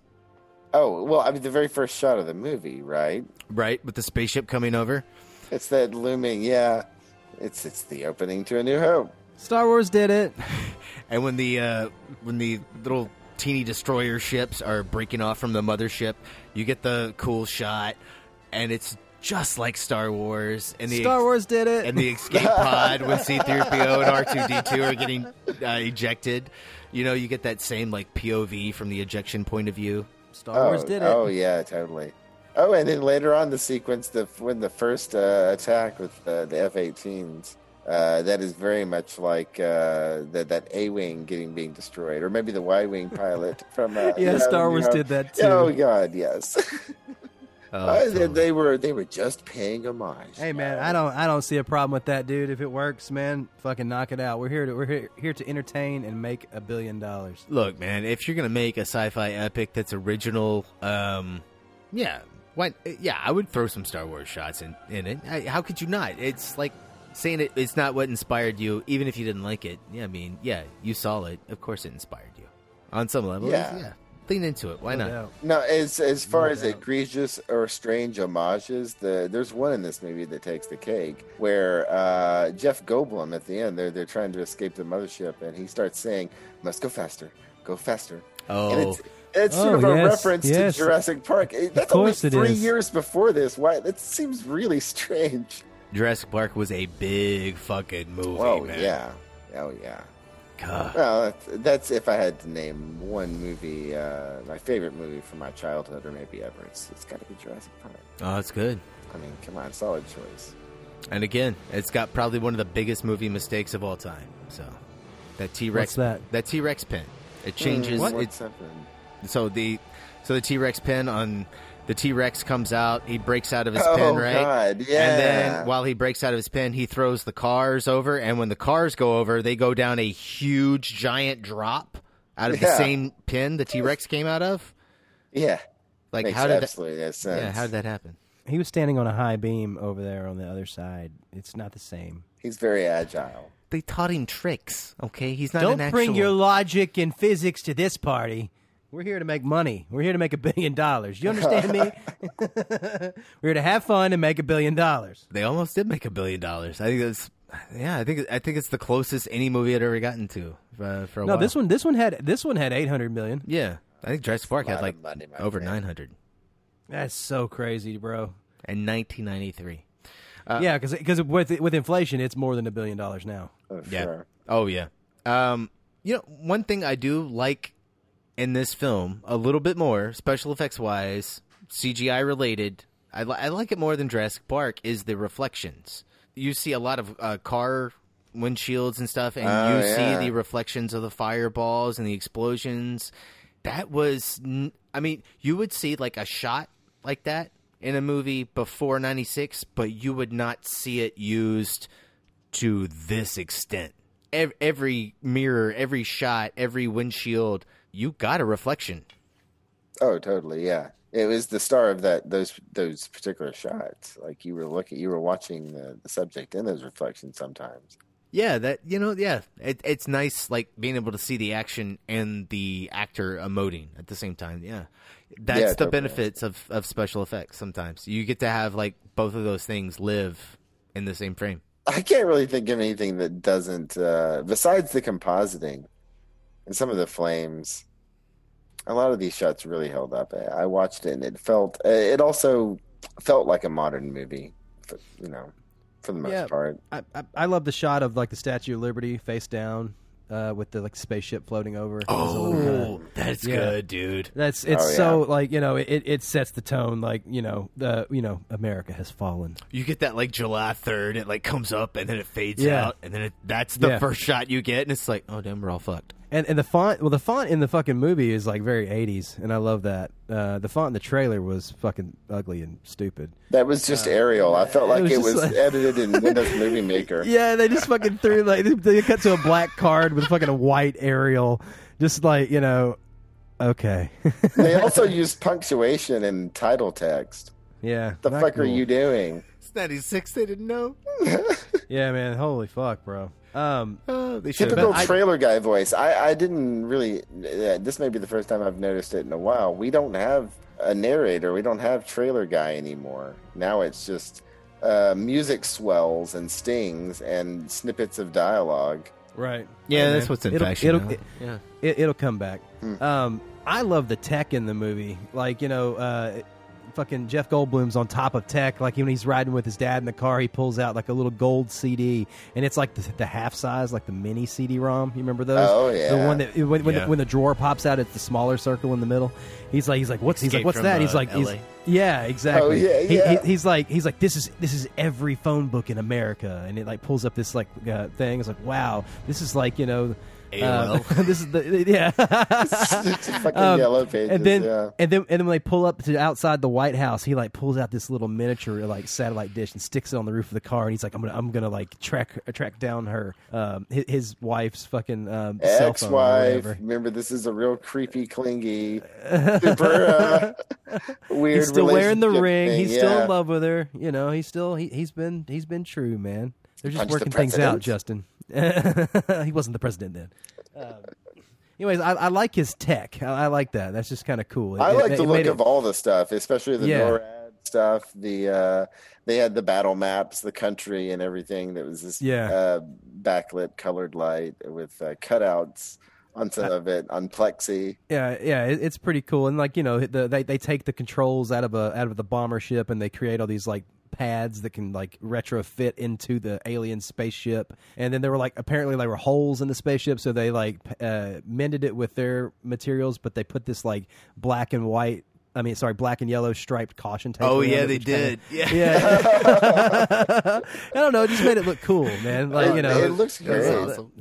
Oh well, I mean the very first shot of the movie, right? right? With the spaceship coming over. It's that looming. Yeah, it's it's the opening to A New Hope. Star Wars did it. And when the uh, when the little teeny destroyer ships are breaking off from the mothership, you get the cool shot, and it's just like Star Wars. And the Star Wars did it. and the escape pod when C-3PO and R2-D2 are getting uh, ejected. You know, you get that same like POV from the ejection point of view. Star oh, Wars did it. Oh yeah, totally. Oh, and then later on the sequence, the when the first uh, attack with uh, the F-18s, uh, that is very much like uh, that that A wing getting being destroyed, or maybe the Y wing pilot from. Uh, Yeah, you know, Star you Wars know- did that, too. Oh God, yes. Oh, Uh, they, they were they were just paying homage. Hey man, I don't I don't see a problem with that, dude. If it works, man, fucking knock it out. We're here to we're here, here to entertain and make a billion dollars. Look, man, if you're gonna make a sci-fi epic that's original, um, yeah, why? Yeah, I would throw some Star Wars shots in in it. I, how could you not? It's like saying it, it's not what inspired you, even if you didn't like it. Yeah, I mean, yeah, you saw it. Of course, it inspired you on some level. Yeah. yeah. Lean into it. Why not? No, as as far No as doubt. egregious or strange homages, the there's one in this movie that takes the cake, where uh, Jeff Goldblum at the end they're they're trying to escape the mothership, and he starts saying, "Must go faster, go faster." Oh. and it's it's sort Oh, of a yes, reference yes. to Jurassic Park. That's course only three is. years before this. Why? That seems really strange. Jurassic Park was a big fucking movie, oh man. yeah, oh yeah. God. Well, that's, that's if I had to name one movie, uh, my favorite movie from my childhood, or maybe ever. It's it's got to be Jurassic Park. Oh, it's good. I mean, come on, solid choice. And again, it's got probably one of the biggest movie mistakes of all time. So that T Rex, What's that? that T Rex pin, it changes. Mm, it- what's happening? so the so the T Rex pin on the T Rex comes out. He breaks out of his Oh, pen, right? God, And then while he breaks out of his pen, he throws the cars over. And when the cars go over, they go down a huge, giant drop out of the same pin the T Rex came out of. Yeah, Like Makes how did absolutely that? sense. Yeah, how did that happen? He was standing on a high beam over there on the other side. It's not the same. He's very agile. They taught him tricks. Okay, he's not Don't an bring actual- your logic and physics to this party. We're here to make money. We're here to make a billion dollars. You understand me? We're here to have fun and make a billion dollars. They almost did make a billion dollars. I think it's yeah. I think I think it's the closest any movie had ever gotten to uh, for a No, while. this one this one had this one had 800 million. Yeah, I think Jurassic Park had like money, over nine hundred That's so crazy, bro. in nineteen ninety three. Uh, yeah, because with with inflation, it's more than a billion dollars now. Oh, Yeah. sure. Oh yeah. Um, you know, one thing I do like in this film a little bit more, special effects wise, CGI related. I, li- I like it more than Jurassic Park. Is the reflections. You see a lot of uh, car windshields and stuff, and Oh, you yeah. see the reflections of the fireballs and the explosions. That was, n- I mean, you would see like a shot like that in a movie before '96, but you would not see it used to this extent. Ev- Every mirror, every shot, every windshield, you got a reflection. Oh, totally. Yeah, it was the star of that those those particular shots. Like you were looking, you were watching the, the subject in those reflections sometimes. Yeah, that you know, yeah, it, it's nice like being able to see the action and the actor emoting at the same time. Yeah, that's Yeah, the totally. benefits of of special effects. Sometimes you get to have like both of those things live in the same frame. I can't really think of anything that doesn't, uh, besides the compositing and some of the flames. A lot of these shots really held up. I I watched it and it felt. It also felt like a modern movie, for, you know, for the most Yeah. part. I, I I love the shot of like the Statue of Liberty face down, uh, with the like spaceship floating over. It's a little kinda- Oh, that's Yeah. good, dude. That's it's Oh, yeah. so like you know it, it sets the tone like you know the you know America has fallen. You get that like July third, it like comes up and then it fades Yeah. out, and then it, that's the Yeah. first shot you get, and it's like, oh damn, we're all fucked. And and the font well the font in the fucking movie is like very 80s and I love that. Uh, the font in the trailer was fucking ugly and stupid. That was just Arial. I felt like was it was like- edited in Windows Movie Maker. Yeah, they just fucking threw like they, cut to a black card with fucking a white Arial, just like you know, okay, they also used punctuation in title text. yeah. The not fuck are you doing? It's ninety six. They didn't know. Yeah, man. Holy fuck, bro. Um, Oh, they Typical been. I- trailer guy voice. I, I didn't really. Uh, this may be the first time I've noticed it in a while. We don't have a narrator. We don't have trailer guy anymore. Now it's just uh, music swells and stings and snippets of dialogue. right. Yeah, Hey, that's man. what's in it'll, fashion It'll, it, Yeah. it, it'll come back. Hmm. Um, I love the tech in the movie. Like you know, uh, fucking Jeff Goldblum's on top of tech. Like when he's riding with his dad in the car, he pulls out like a little gold CD, and it's like the, the half size, like the mini CD-ROM. You remember those? Oh, yeah, The one that when, when, Yeah. the, when the drawer pops out, it's the smaller circle in the middle. He's like, he's like, what's he's like, what's from, that? He's uh, like, he's, yeah, exactly. Oh, yeah, He- yeah. he- he's like, he's like, this is this is every phone book in America, and it like pulls up this like uh, thing. It's like, wow, this is like you know. AOL. this is the yeah. It's fucking yellow pages, And then yeah. and then and then when they pull up to outside the White House, he like pulls out this little miniature like satellite dish and sticks it on the roof of the car, and he's like, I'm gonna I'm gonna like track track down her um his, his wife's fucking um, cell phone Ex-wife. Remember, this is a real creepy, clingy, super uh, weird. He's still wearing the ring. thing, He's still yeah. in love with her. You know, he's still he, he's been he's been true, man. They're just Punch the working things out. Justin. he wasn't the president then. Um, anyways, I, I like his tech. I, I like that. That's just kind of cool. I like it- the it look it- of all the stuff, especially the Yeah. NORAD stuff. The uh, they had the battle maps, the country, and everything. That was this Yeah. uh, backlit colored light with uh, cutouts on some of it on plexi. Yeah, yeah, it, it's pretty cool. And like you know, the, they they take the controls out of a out of the bomber ship and they create all these like pads that can like retrofit into the alien spaceship. And then there were like apparently there were holes in the spaceship, so they like uh, mended it with their materials, but they put this like black and white. I mean, sorry, black and yellow striped caution tape. Oh, yeah, they which kinda- did. Yeah. yeah. I don't know. It just made it look cool, man. Like you know, it looks That's great. awesome.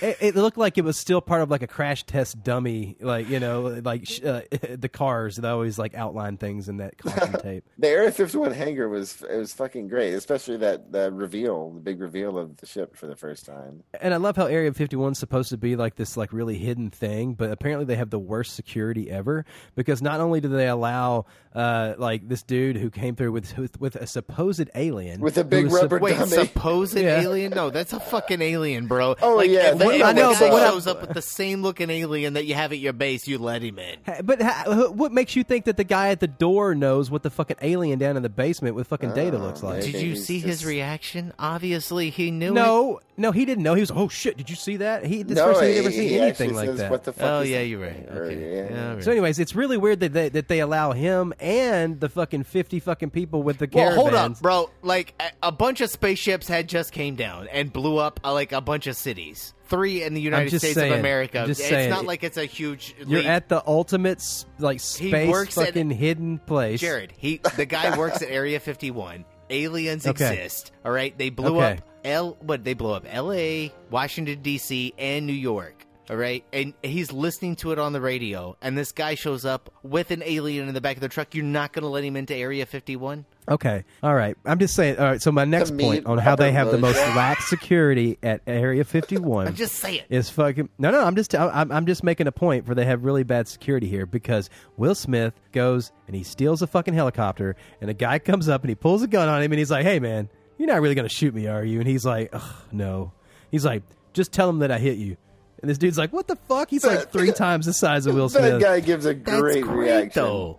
it, it looked like it was still part of like a crash test dummy, like you know, like uh, the cars. They always like outline things in that caution tape. The Area 51 hangar was it was fucking great, especially that the reveal, the big reveal of the ship for the first time. And I love how Area 51 is supposed to be like this like really hidden thing, but apparently they have the worst security ever because not only do they allow uh, like this dude who came through with with, with a supposed alien With a big was sup- rubber Wait, dummy. supposed Yeah. alien? No, that's a fucking alien, bro. Oh, like, yeah, if, they if know a what's guy up. shows up with the same looking alien that you have at your base, you let him in. But ha- what makes you think that the guy at the door knows what the fucking alien down in the basement with fucking data looks like? Did you he's see his reaction? Obviously, he knew it. No, no, he didn't know. He was, oh shit, did you see that? He this no, first time he'd he, seen he anything like says, that. What the fuck? Oh is yeah, you're right. Or, Okay. yeah. Yeah, right. So, anyways, it's really weird that they, that they allow him and the fucking fifty fucking people with the Well, hold caravans. up, bro. Like a, a bunch of spaceships had just came down and blew up uh, like a bunch of cities. Three in the United States saying. of America. It's saying. not like it's a huge. You're leap. at the ultimate like space works at- fucking hidden place. Jared. He the guy works at Area 51. Aliens Okay. exist. All right, they blew Okay. up L. What they blew up? L.A., Washington D.C., and New York. All right, and he's listening to it on the radio, and this guy shows up with an alien in the back of the truck. You're not going to let him into Area 51? Okay, all right. I'm just saying. All right. So my next point on how they have the most Robert lax security at Area 51. I'm just saying. is fucking no no i'm just I'm, I'm just making a point for they have really bad security here because will smith goes and he steals a fucking helicopter and a guy comes up and he pulls a gun on him and he's like hey man you're not really gonna shoot me are you and he's like Ugh, no he's like just tell him that i hit you and this dude's like what the fuck he's like three times the size of will Smith. That smith guy gives a That's great, great, reaction. though.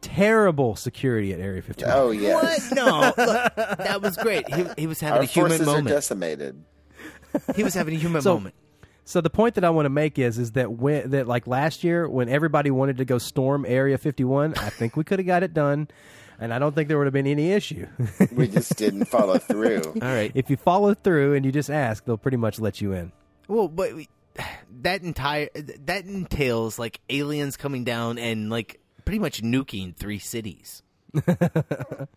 terrible security at area 51 Oh yeah, What? No, look, that was great. He, he was having our a human forces are moment. decimated. He was having a human So- moment. So the point that I want to make is is that when that like last year when everybody wanted to go storm Area 51, I think we could have got it done, and I don't think there would have been any issue. We just didn't follow through. All right. if you follow through and you just ask, they'll pretty much let you in. Well, but we- that entire that entails like aliens coming down and like pretty much nuking three cities.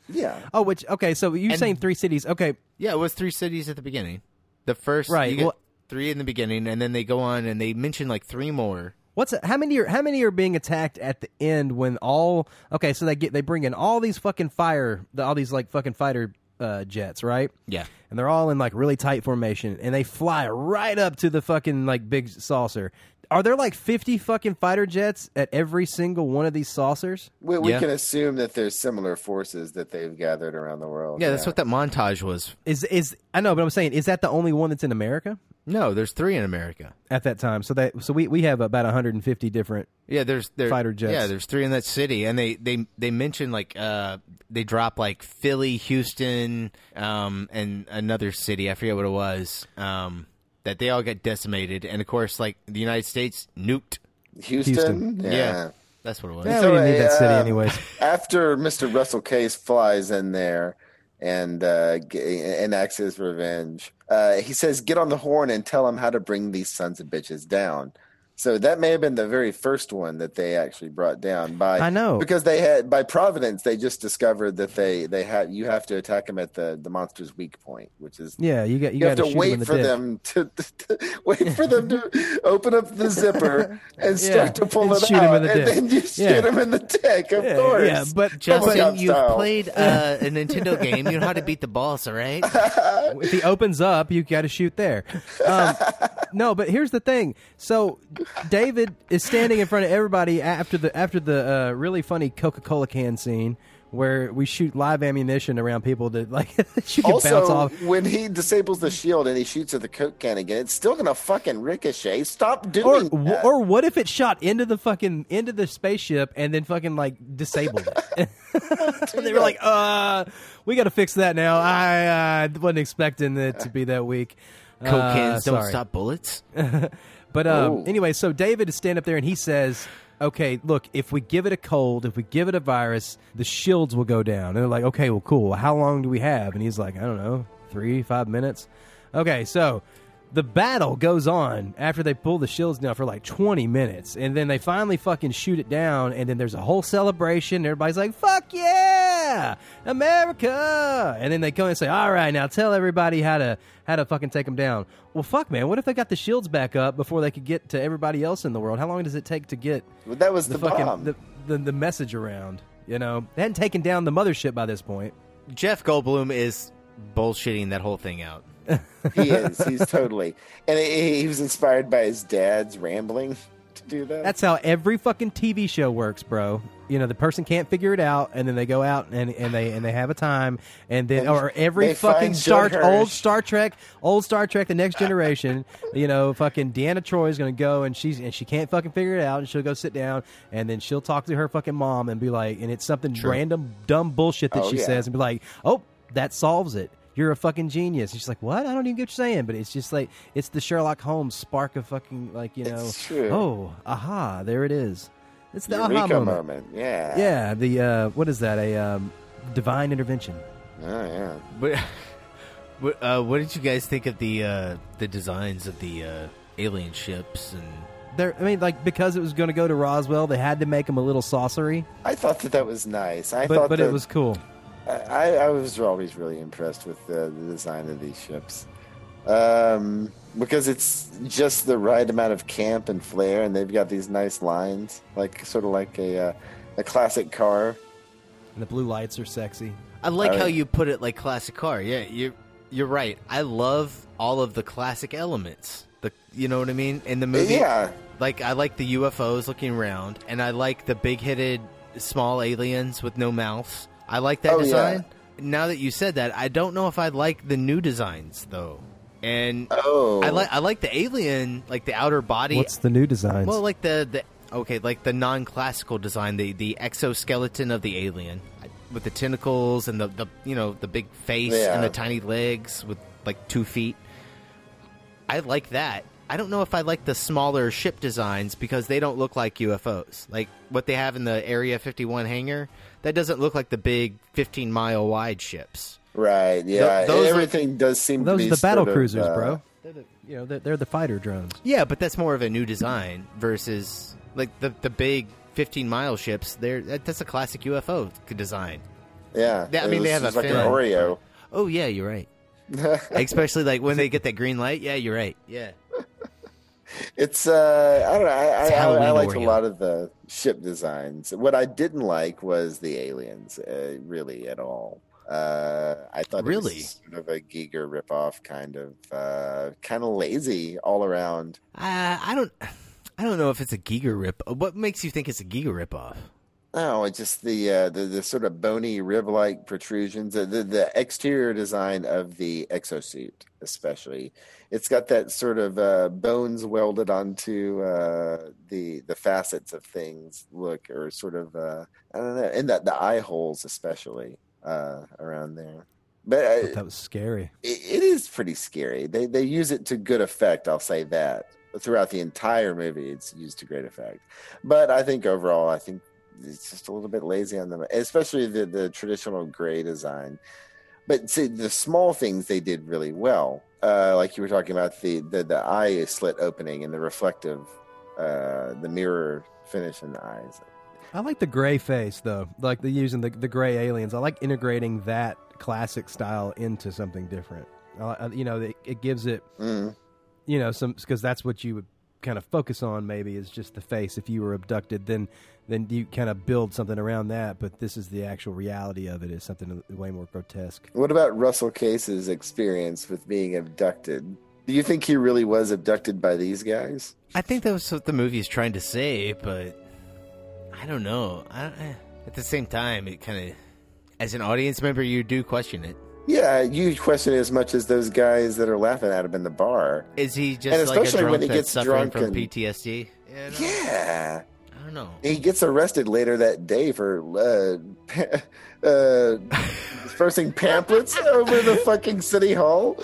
Yeah, Oh, which okay, so you And- saying three cities? Okay, Yeah, it was three cities at the beginning. The first, Right, you get well- three in the beginning, and then they go on and they mention like three more. what's how many are how many are being attacked at the end when all okay? So they get they bring in all these fucking fire, the, all these like fucking fighter uh, jets, right? Yeah. And they're all in like really tight formation, and they fly right up to the fucking like big saucer. Are there like fifty fucking fighter jets at every single one of these saucers? we, we Yeah. can assume that there's similar forces that they've gathered around the world. Yeah, that's what that montage was. Is is I know, but I'm saying is that the only one that's in America No, there's three in America. at that time? So that so we we have about 150 different. Yeah, there's there, Fighter jets. Yeah, there's three in that city, and they they they mention like uh they drop like Philly, Houston, um, and another city. I forget what it was. Um, that they all get decimated, and of course, like the United States nuked. Houston. Houston. Yeah. That's what it was. Yeah, we didn't need that city anyways. After Mr. Russell Casse flies in there and uh, g- enacts his revenge, uh, he says, "Get on the horn and tell him how to bring these sons of bitches down." So that may have been the very first one that they actually brought down by. I know. because they had by providence they just discovered that they they had you have to attack them at the the monster's weak point, which is Yeah, you got you, you, have to shoot him in wait for them to, to wait for them to open up the zipper and start Yeah, to pull and it out, in the and dick. then you shoot Yeah. him in the dick. Of Yeah, course, yeah, but- Justin, you've style. played uh, a Nintendo game. You know how to beat the boss, all right? if he opens up, you got to shoot there. Um, no, but here's the thing. So David is standing in front of everybody after the after the uh, really funny Coca Cola can scene where we shoot live ammunition around people that like you can bounce Also, off. when he disables the shield and he shoots at the coke can again, it's still gonna fucking ricochet. Stop Or, doing that. or what if it shot into the fucking into the spaceship and then fucking like disabled it? they were like, "Uh, we got to fix that now." I uh, wasn't expecting it to be that weak. Coke Uh, cans don't sorry. stop bullets. But um, Ooh. anyway, so David is standing up there and he says, "Okay, look, if we give it a cold, if we give it a virus, the shields will go down." And they're like, "Okay, well, cool. How long do we have?" And he's like, "I don't know, three, five minutes." Okay, so the battle goes on after they pull the shields down for like 20 minutes and then they finally fucking shoot it down and then there's a whole celebration everybody's like fuck yeah america! And then they come and say all right now tell everybody how to how to fucking take them down. Well fuck man what if they got the shields back up before they could get to everybody else in the world? How long does it take to get Well, that was the fucking bomb. the, the, the message around you know? They hadn't taken down the mothership by this point. Jeff Goldblum is bullshitting that whole thing out. He is. He's totally. And he, he was inspired by his dad's rambling to do that. That's how every fucking TV show works, bro. You know, the person can't figure it out, and then they go out and, and they and they have a time, and then And or every fucking Star old Star Trek, old Star Trek, the Next Generation. you know, fucking Deanna Troi is gonna go and she's and she can't fucking figure it out, and she'll go sit down, and then she'll talk to her fucking mom and be like, and it's something True. random dumb bullshit that Oh, she yeah. says, and be like, oh, that solves it. You're a fucking genius. And she's like, what? I don't even get what you're saying. But it's just like it's the Sherlock Holmes spark of fucking like you know. It's true. Oh, aha! There it is. It's the aha Eureka moment. moment. Yeah. Yeah, the uh, what is that? A um, divine intervention. Oh yeah. But, what, uh, what did you guys think of the uh, the designs of the uh, alien ships and? There, I mean, like because it was going to go to Roswell, they had to make them a little saucery. I thought that that was nice. I but thought but it that- was cool. I, I was always really impressed with the, the design of these ships. Um, because it's just the right amount of camp and flair, and they've got these nice lines, like sort of like a uh, a classic car. And the blue lights are sexy. I like how you put it like classic car. Yeah, you're you're right. I love all of the classic elements. The you know what I mean in the movie. Yeah. Like I like the UFOs looking around, and I like the big-headed small aliens with no mouths. I like that Oh, yeah. design. Now that you said that, I don't know if I like the new designs though. And Oh. I like I like the alien, like the outer body. What's the new design? Well, like the, the okay, like the non-classical design, the the exoskeleton of the alien with the tentacles and the, the you know the big face Yeah. and the tiny legs with like two feet. I like that. I don't know if I like the smaller ship designs because they don't look like UFOs. Like what they have in the Area 51 hangar, that doesn't look like the big 15 mile wide ships. Right. Yeah. Th- those are- Everything does seem Those to are be the battle sort of, cruisers, uh, bro. They're the, you know, they're, they're the fighter drones. Yeah, but that's more of a new design versus like the the big 15 mile ships. They're that, that's a classic UFO design. Yeah. Yeah, I it mean, they have a just like an fin. Oreo. Oh yeah, you're right. Especially like when they get that green light. Yeah, you're right. Yeah. It's uh, I don't know. I, I, I, liked a lot of the ship designs. What I didn't like was the aliens, uh, really at all. Uh, I thought Really? it was sort of a Giger ripoff, kind of, uh, kind of lazy all around. Uh, I don't. I don't know if it's a Giger rip. What makes you think it's a Giger ripoff? No, it's just the uh, the, the sort of bony rib-like protrusions. The, the the exterior design of the exosuit, especially, it's got that sort of uh, bones welded onto uh, the the facets of things. Look, or sort of uh, I don't know, and that the eye holes, especially uh, around there. But uh, That was scary. it, it is pretty scary. They they use it to good effect. I'll say that. throughout the entire movie, it's used to great effect. But I think overall, I think it's just a little bit lazy on them, especially the the traditional gray design. But see, the small things they did really well. Uh, like you were talking about the, the the eye slit opening and the reflective, uh, the mirror finish in the eyes. I like the gray face though, like the using the the gray aliens. I like integrating that classic style into something different. Uh, you know, it, it gives it, Mm. you know, some because that's what you would kind of focus on. Maybe is just the face. If you were abducted, then then you kind of build something around that. But this is the actual reality of it. Is something way more grotesque. What about Russell Casse's experience with being abducted? Do you think he really was abducted by these guys? I think that was what the movie is trying to say, but I don't know. I, I- at the same time, it kind of, as an audience member, you do question it. Yeah, you question it as much as those guys that are laughing at him in the bar. Is he And just like a especially drunk when he gets suffering drunk from and- PTSD? Yeah. I don't know. He gets arrested later that day for uh, uh, dispersing pamphlets over the fucking city hall.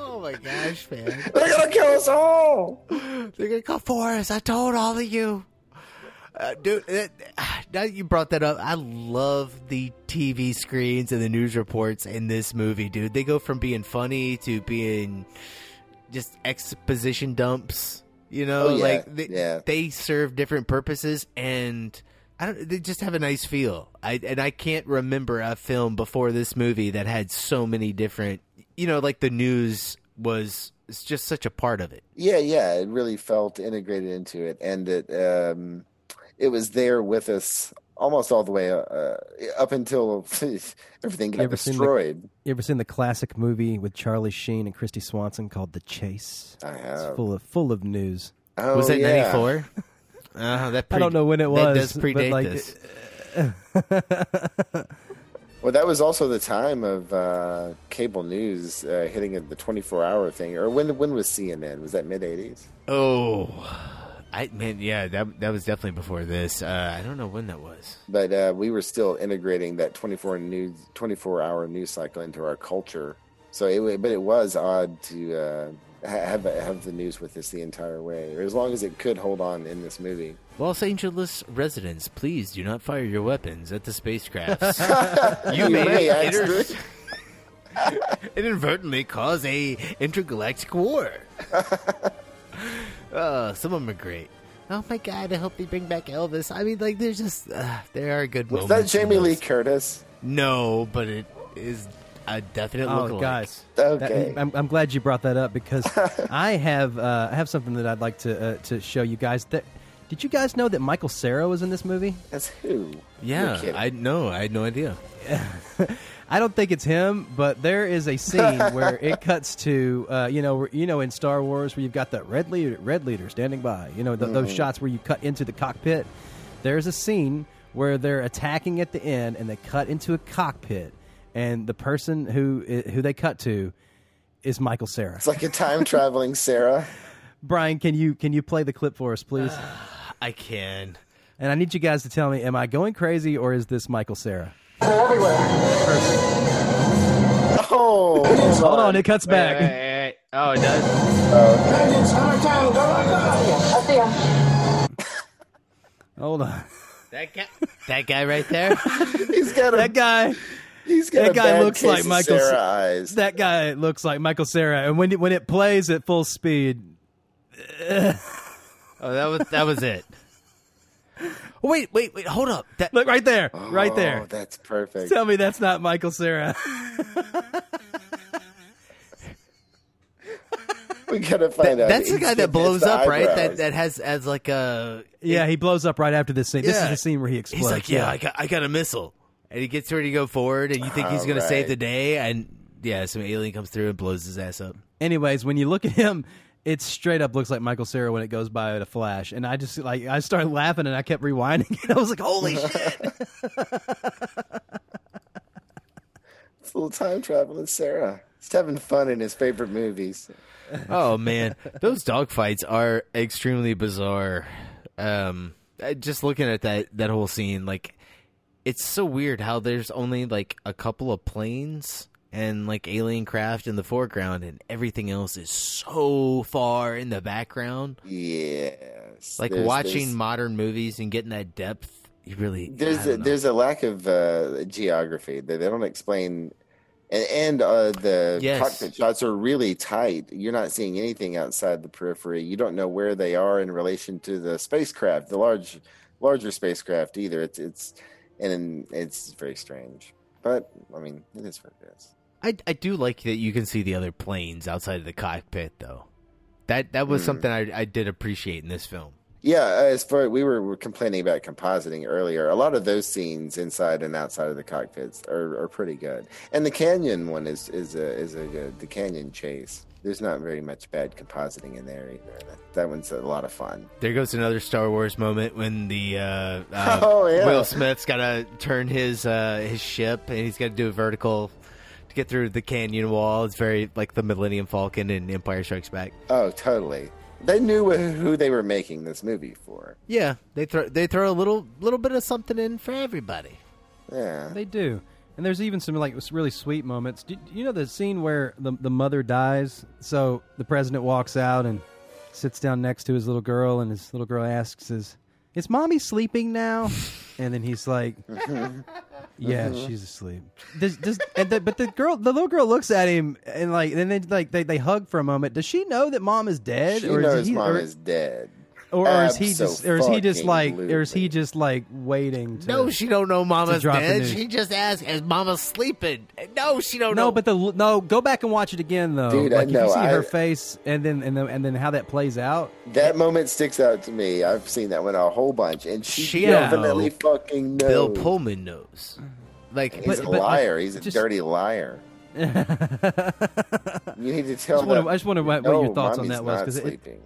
Oh my gosh, man! They're gonna kill us all. They're gonna come for us. I told all of you. Uh, dude, it, now that you brought that up, I love the TV screens and the news reports in this movie, dude. They go from being funny to being just exposition dumps. You know, Oh, yeah, like they, yeah. they serve different purposes, and I don't. They just have a nice feel. I and I can't remember a film before this movie that had so many different. You know, like the news was. It's just such a part of it. Yeah, yeah, it really felt integrated into it, and it um, it was there with us almost all the way uh, up until everything got ever seen the- destroyed. You ever seen the classic movie with Charlie Sheen and Kristy Swanson called The Chase? I It's have. full of full of news. Oh, was that yeah. 94? Uh, that I don't know when it That was. does but, predate like, this. Well, that was also the time of uh, cable news uh, hitting the 24 hour thing. Or when when was CNN? Was that mid 80s? Oh, I man, yeah, that that was definitely before this. Uh, I don't know when that was. But uh, we were still integrating that 24 news 24 hour news cycle into our culture. So it but it was odd to uh, have have the news with us the entire way, or as long as it could hold on in this movie. Los Angeles residents, please do not fire your weapons at the spacecrafts. you You may, may, inter- inadvertently cause a intergalactic war. uh, some of them are great. Oh my god! I hope they bring back Elvis. I mean, like, there's just uh, there are good Was that moments. in Jamie Lee. Curtis? No, but it is a definite Oh, look guys, Okay. that- I'm, I'm glad you brought that up because I have uh, I have something that I'd like to uh, to show you guys. That did you guys know that Michael Cera was in this movie? That's who? Yeah, I know. I had no idea. I don't think it's him, but there is a scene where it cuts to uh, you know you know in Star Wars where you've got that red leader red leader standing by. You know th- those Mhm. shots where you cut into the cockpit. There's a scene where they're attacking at the end and they cut into a cockpit, and the person who who they cut to is Michael Cera. It's like a time traveling Cera. Brian, can you can you play the clip for us, please? I can. And I need you guys to tell me: Am I going crazy or is this Michael Cera? Oh, hold on, it cuts back. Oh, it does. Hold on. That guy, that guy right there. He's got a, that guy. He's got that a guy looks like Michael. Cera Sa- eyes. That guy looks like Michael Cera, and when it, when it plays at full speed, Oh, that was that was it. Oh, wait, wait, wait! Hold up. That look right there, right Oh, there. That's perfect. Tell me that's not Michael Cera. we gotta find out. that's the guy that blows up, right? That that has as like a yeah, he blows up right after this scene. This is the scene where he explodes. He's like, yeah, I got I got a missile, and he gets ready to go forward, and you think he's going to save the day, and yeah, some alien comes through and blows his ass up. Anyways, when you look at him, it straight up looks like Michael Cera when it goes by at a flash, and I just like I started laughing and I kept rewinding, and I was like, holy shit! It's a little time traveling Cera. He's having fun in his favorite movies. oh man, those dogfights are extremely bizarre. Um, just looking at that that whole scene, like it's so weird how there's only like a couple of planes and like alien craft in the foreground, and everything else is so far in the background. Yes, Like There's- watching there's- modern movies and getting that depth, you really there's a, know. there's a lack of uh, geography. They, they don't explain, and, and uh, the Yes. cockpit shots are really tight. You're not seeing anything outside the periphery. You don't know where they are in relation to the spacecraft, the large, larger spacecraft either. It's it's and it's very strange. But I mean, it is what it is. I I do like that you can see the other planes outside of the cockpit though. That that was Hmm. something I I did appreciate in this film. Yeah, as far we were, were complaining about compositing earlier, a lot of those scenes inside and outside of the cockpits are, are pretty good. And the canyon one is is a is a good the canyon chase. There's not very much bad compositing in there either. That, that one's a lot of fun. There goes another Star Wars moment when the uh, uh, Oh, yeah. Will Smith's got to turn his uh, his ship and he's got to do a vertical to get through the canyon wall. It's very like the Millennium Falcon and Empire Strikes Back. Oh, totally. They knew who they were making this movie for. Yeah, they throw they throw a little little bit of something in for everybody. Yeah, They do. And there's even some like really sweet moments. Do, do you know the scene where the the mother dies? So the president walks out and sits down next to his little girl, and his little girl asks, "Is is mommy sleeping now?" And then he's like, "Yeah, she's asleep." Does, does and the, but the girl, the little girl, looks at him and like, and then like they, they hug for a moment. Does she know that mom is dead, She or knows is he, mom or, is dead. Or, or is he just, or is he just like, or is he just like waiting? To, No, she don't know Mama's drop dead. She just asked, "Is Mama sleeping?" No, she don't no, know. but the no. Go back and watch it again, though. Dude, I like if know, you see her face, and then and then and then how that plays out. That moment sticks out to me. I've seen that one a whole bunch, and she, She definitely know. fucking knows. Bill Pullman knows. Like He's a liar. He's a dirty liar. you need to tell I just wonder, that. I just wonder what, no, what your thoughts on that was because it, sleeping.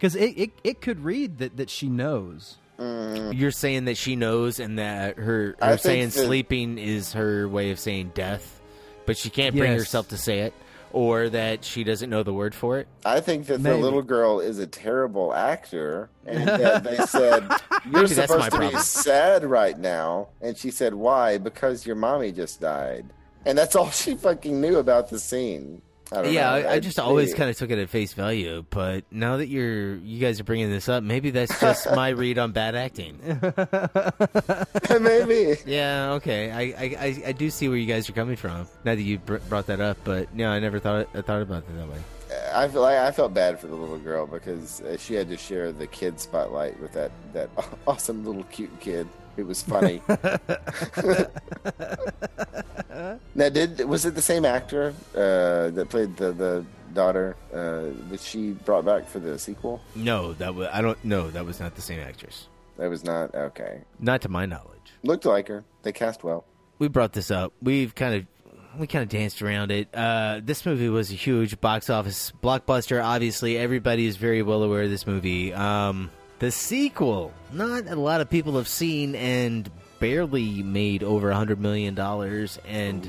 Because it, it it could read that that she knows. Mm. You're saying that she knows, and that her I her think saying that- sleeping is her way of saying death, but she can't bring Yes. herself to say it, or that she doesn't know the word for it. I think that Maybe. the little girl is a terrible actor, and that they said you're Maybe that's my supposed to be sad right now, and she said, "Why? Because your mommy just died." And that's all she fucking knew about the scene. I don't yeah, know. I, I just always kind of took it at face value, but now that you're you guys are bringing this up, maybe that's just my read on bad acting. maybe. Yeah, okay, I, I, I, I do see where you guys are coming from. Now that you br- brought that up, but no, I never thought I thought about it that way. I feel like I felt bad for the little girl because uh, she had to share the kid spotlight with that that awesome little cute kid. It was funny. now, did was it the same actor uh, that played the the daughter? Uh, was she brought back for the sequel? No, that was I don't know. That was not the same actress. That was not okay. Not to my knowledge. Looked like her. They cast well. we brought this up. We've kind of we kind of danced around it. Uh, this movie was a huge box office blockbuster. Obviously, everybody is very well aware of this movie. Um, the sequel, not a lot of people have seen, and barely made over a hundred million dollars, and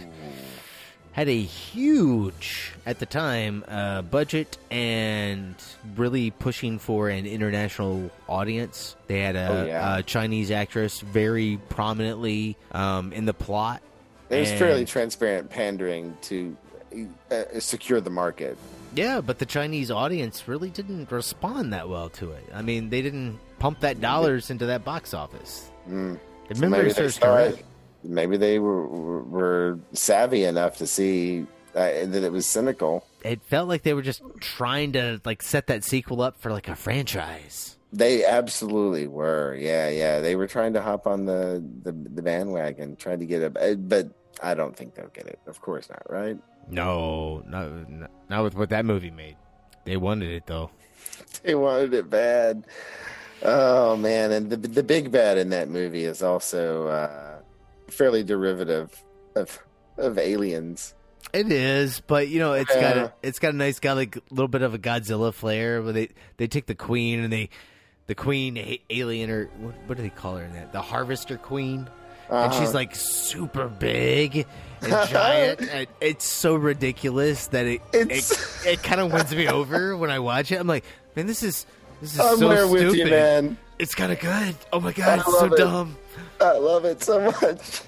had a huge at the time uh, budget and really pushing for an international audience. They had a, Oh, yeah. a Chinese actress very prominently um, in the plot. It was And- fairly transparent pandering to uh, secure the market. Yeah, but the Chinese audience really didn't respond that well to it. I mean, they didn't pump that dollars into that box office. Mm. So maybe they serves saw correct. it- Maybe they were, were, were savvy enough to see uh, that it was cynical. It felt like they were just trying to like set that sequel up for like a franchise. They absolutely were. Yeah, yeah. They were trying to hop on the the, the bandwagon, trying to get a. But I don't think they'll get it. Of course not. Right? No, not not with what that movie made. They wanted it though. They wanted it bad. Oh man, and the the big bad in that movie is also uh, fairly derivative of of aliens. It is, but you know, it's got a, it's got a nice, got like a little bit of a Godzilla flair. Where they they take the queen and they the queen a- alien or what, what do they call her in that? The harvester queen, and she's Uh-huh. like super big and giant. and it's so ridiculous that it It's- it, it kind of wins me over when I watch it. I'm like, man, this is this is I'm so there stupid. with you, man. It's kind of good. Oh my god, it's so it. dumb. I love it so much.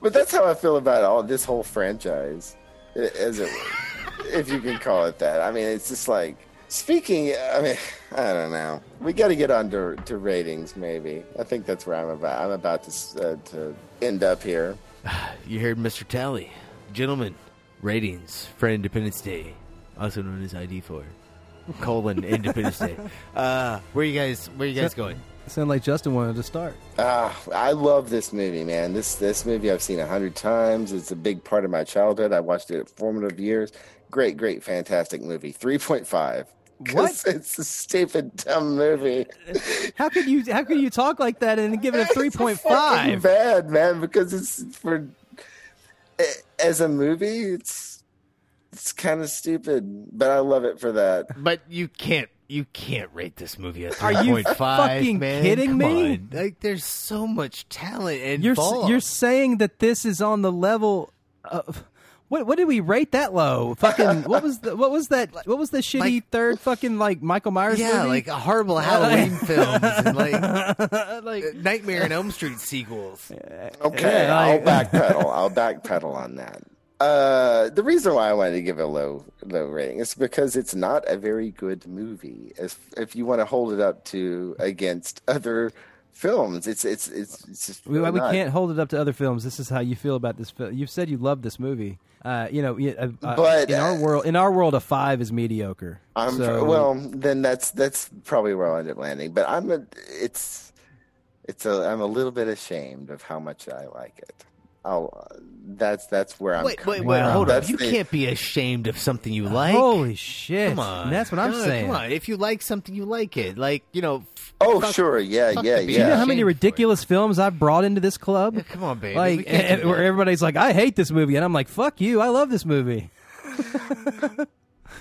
But that's how I feel about all this whole franchise. as it if you can call it that. I mean, it's just like speaking. I mean, I don't know. We got to get on to, to ratings. Maybe I think that's where I'm about. I'm about to uh, to end up here. You heard Mr. Talley. Gentlemen, ratings for Independence Day, also known as ID4. Colon Independence Day. Uh, where you guys where you guys going? Sound like Justin wanted to start. Ah, I love this movie, man. This this movie I've seen a hundred times. It's a big part of my childhood. I watched it at formative years. Great, great, fantastic movie. Three point five. What? It's a stupid, dumb movie. How could you how could you talk like that and give it a three point Fucking five? bad, man. Because it's for as a movie, it's it's kind of stupid, but I love it for that. But you can't you can't rate this movie a Are you 3.5, fucking man. kidding Come me? on. Like there's so much talent and You're s- you're saying that this is on the level of what what did we rate that low? Fucking what was the what was that what was the shitty third fucking like Michael Myers yeah, movie? like horrible Halloween films and like, like Nightmare on Elm Street sequels. Okay, Yeah, I'll backpedal. I'll backpedal on that. Uh, the reason why I wanted to give it a low low rating is because it's not a very good movie. If if you want to hold it up to against other films, it's it's it's, it's just we, really we not. can't hold it up to other films. This is how you feel about this film. You've said you love this movie. Uh, you know, uh, uh, But, in our uh, world, in our world, a five is mediocre. I'm So- well. Then that's that's probably where I'll end up landing. But I'm a it's it's a I'm a little bit ashamed of how much I like it. I'll that's that's where I'm. Wait, wait, coming wait, from. hold on. You the- can't be ashamed of something you like. Holy shit! Come on. That's what I'm No, saying. Come on. If you like something, you like it. Like, you know. Oh, fuck- sure. Yeah, fuck yeah, Do you know how many ridiculous films I've brought into this club? Come on, baby. Like, and- where everybody's like, "I hate this movie," and I'm like, "Fuck you! I love this movie."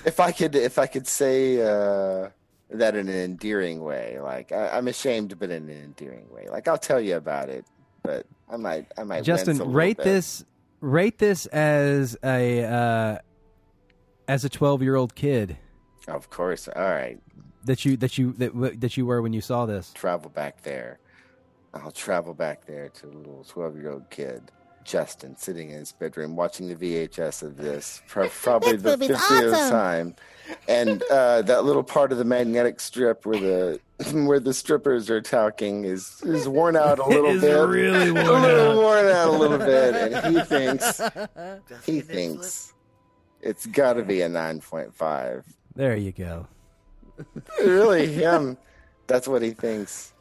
if I could, if I could say uh, that in an endearing way, like I, I'm ashamed, but in an endearing way. Like I'll tell you about it, but I might, I might. Justin, rate bit. this, rate this as a uh, as a 12 year old kid Of course. All right. that you that you that, that you were when you saw this. Travel back there. I'll travel back there to a little 12 year old kid, Justin, sitting in his bedroom watching the VHS of this, pro- probably the 50th awesome. time. And uh, that little part of the magnetic strip where the where the strippers are talking is is worn out a little is bit. really worn a little out. worn out a little bit, and he thinks he thinks it's got to be a 9.5. There you go. really him. That's what he thinks.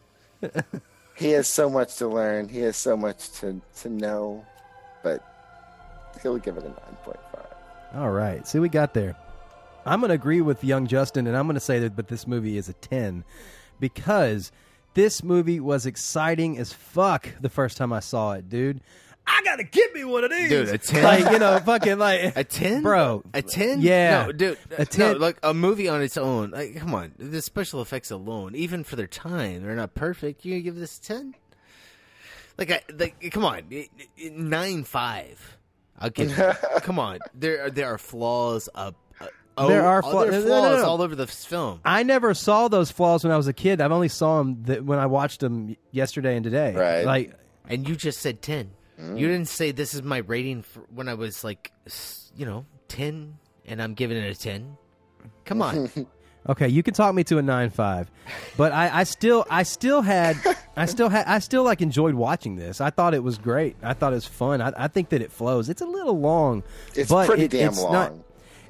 He has so much to learn. He has so much to, to know, but he'll give it a nine point five. All right, see, we got there. I'm going to agree with young Justin, and I'm going to say that, but this movie is a 10 because this movie was exciting as fuck the first time I saw it, dude. I gotta get me one of these, Dude, a 10? Like you know, fucking like A 10? bro. A 10? Yeah, No, dude. a A 10. No, like a movie on its own. Like, come on. The special effects alone, even for their time, they're not perfect. You gonna give this a 10? Like, I, like, come on. It- it- Nine five. I'll give it. come on. There, there are flaws up. Uh, There are oh, flaws. there are no, no, no. all over the film. I never saw those flaws when I was a kid. I've only saw them th- when I watched them yesterday and today. Right. Like, And you just said 10. Mm. You didn't say this is my rating for when I was like, you know, 10, and I'm giving it a 10. Come on. Okay, you can talk me to a nine five, but I, I still I still had I still had I still like enjoyed watching this. I thought it was great. I thought it was fun. I, I think that it flows. It's a little long. It's but pretty it- damn it's long. Not,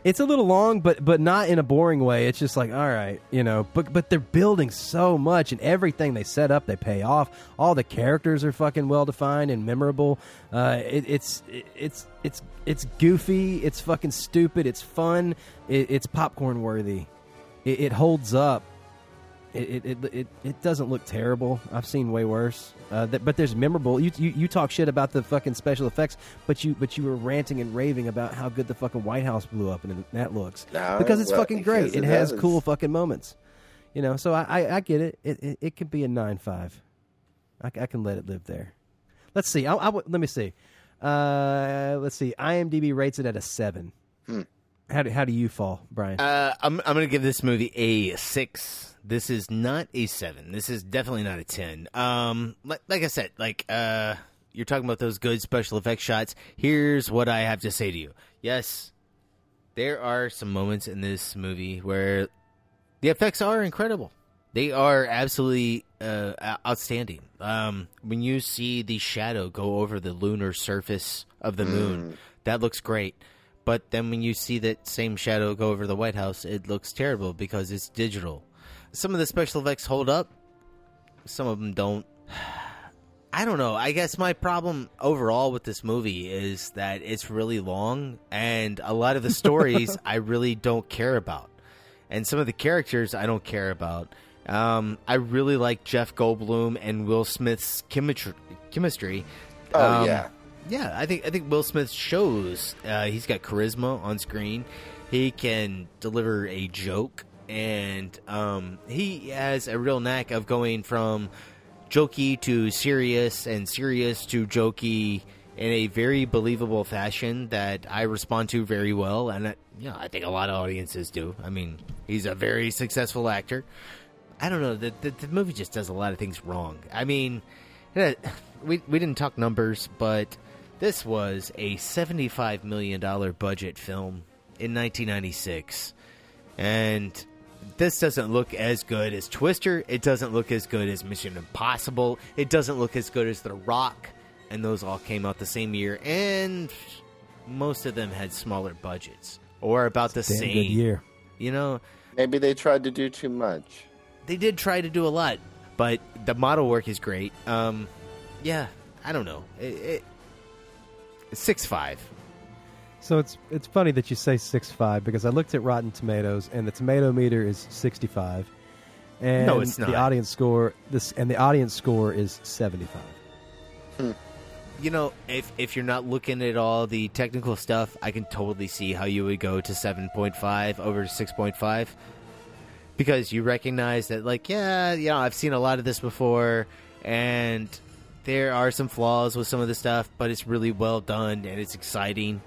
it's a little long, but but not in a boring way. It's just like all right, you know. But but they're building so much, and everything they set up, they pay off. All the characters are fucking well defined and memorable. Uh, it, it's it, it's it's it's goofy. It's fucking stupid. It's fun. It, it's popcorn worthy. It, it holds up. It, it, it it doesn't look terrible. I've seen way worse. Uh, that, but there's memorable. You, you you talk shit about the fucking special effects, but you but you were ranting and raving about how good the fucking White House blew up and that looks No, because it's well, fucking great. It, it has cool fucking moments. You know, so I I, I get it. It, it. it could be a nine five. I, I can let it live there. Let's see. I, I, let me see. Uh, let's see. IMDb rates it at a seven. Hmm. How do, how do you fall, Brian? Uh, I'm I'm gonna give this movie a six. This is not a seven. This is definitely not a ten. Um, like, like I said, like uh, you're talking about those good special effects shots. Here's what I have to say to you. Yes, there are some moments in this movie where the effects are incredible. They are absolutely uh, outstanding. Um, when you see the shadow go over the lunar surface of the moon, that looks great. But then when you see that same shadow go over the White House, it looks terrible because it's digital. Some of the special effects hold up, some of them don't. I don't know. I guess my problem overall with this movie is that it's really long, and a lot of the stories I really don't care about, and some of the characters I don't care about. Um, I really like Jeff Goldblum and Will Smith's chemistry. chemistry. Oh, Um, yeah. Yeah. I think I think Will Smith shows uh, he's got charisma on screen. He can deliver a joke, and um, he has a real knack of going from jokey to serious and serious to jokey in a very believable fashion that I respond to very well, and I, you know, I think a lot of audiences do. I mean, he's a very successful actor. I don't know. The, the, the movie just does a lot of things wrong. I mean, we we didn't talk numbers, but this was a seventy-five million dollar budget film in 1996, and this doesn't look as good as Twister. It doesn't look as good as Mission Impossible. It doesn't look as good as The Rock, and those all came out the same year, and most of them had smaller budgets or about the Damn same good year. You know, Maybe they tried to do too much. they did try to do a lot, but the model work is great. Um, yeah, I don't know. It, it, six five. So it's it's funny that you say six five because I looked at Rotten Tomatoes and the tomato meter is sixty five, and No, it's not. the audience score this and the audience score is seventy five. Hmm. You know, if if you're not looking at all the technical stuff, I can totally see how you would go to seven point five over six point five. Because you recognize that, like, yeah, you know, I've seen a lot of this before, and there are some flaws with some of the stuff, but it's really well done and it's exciting.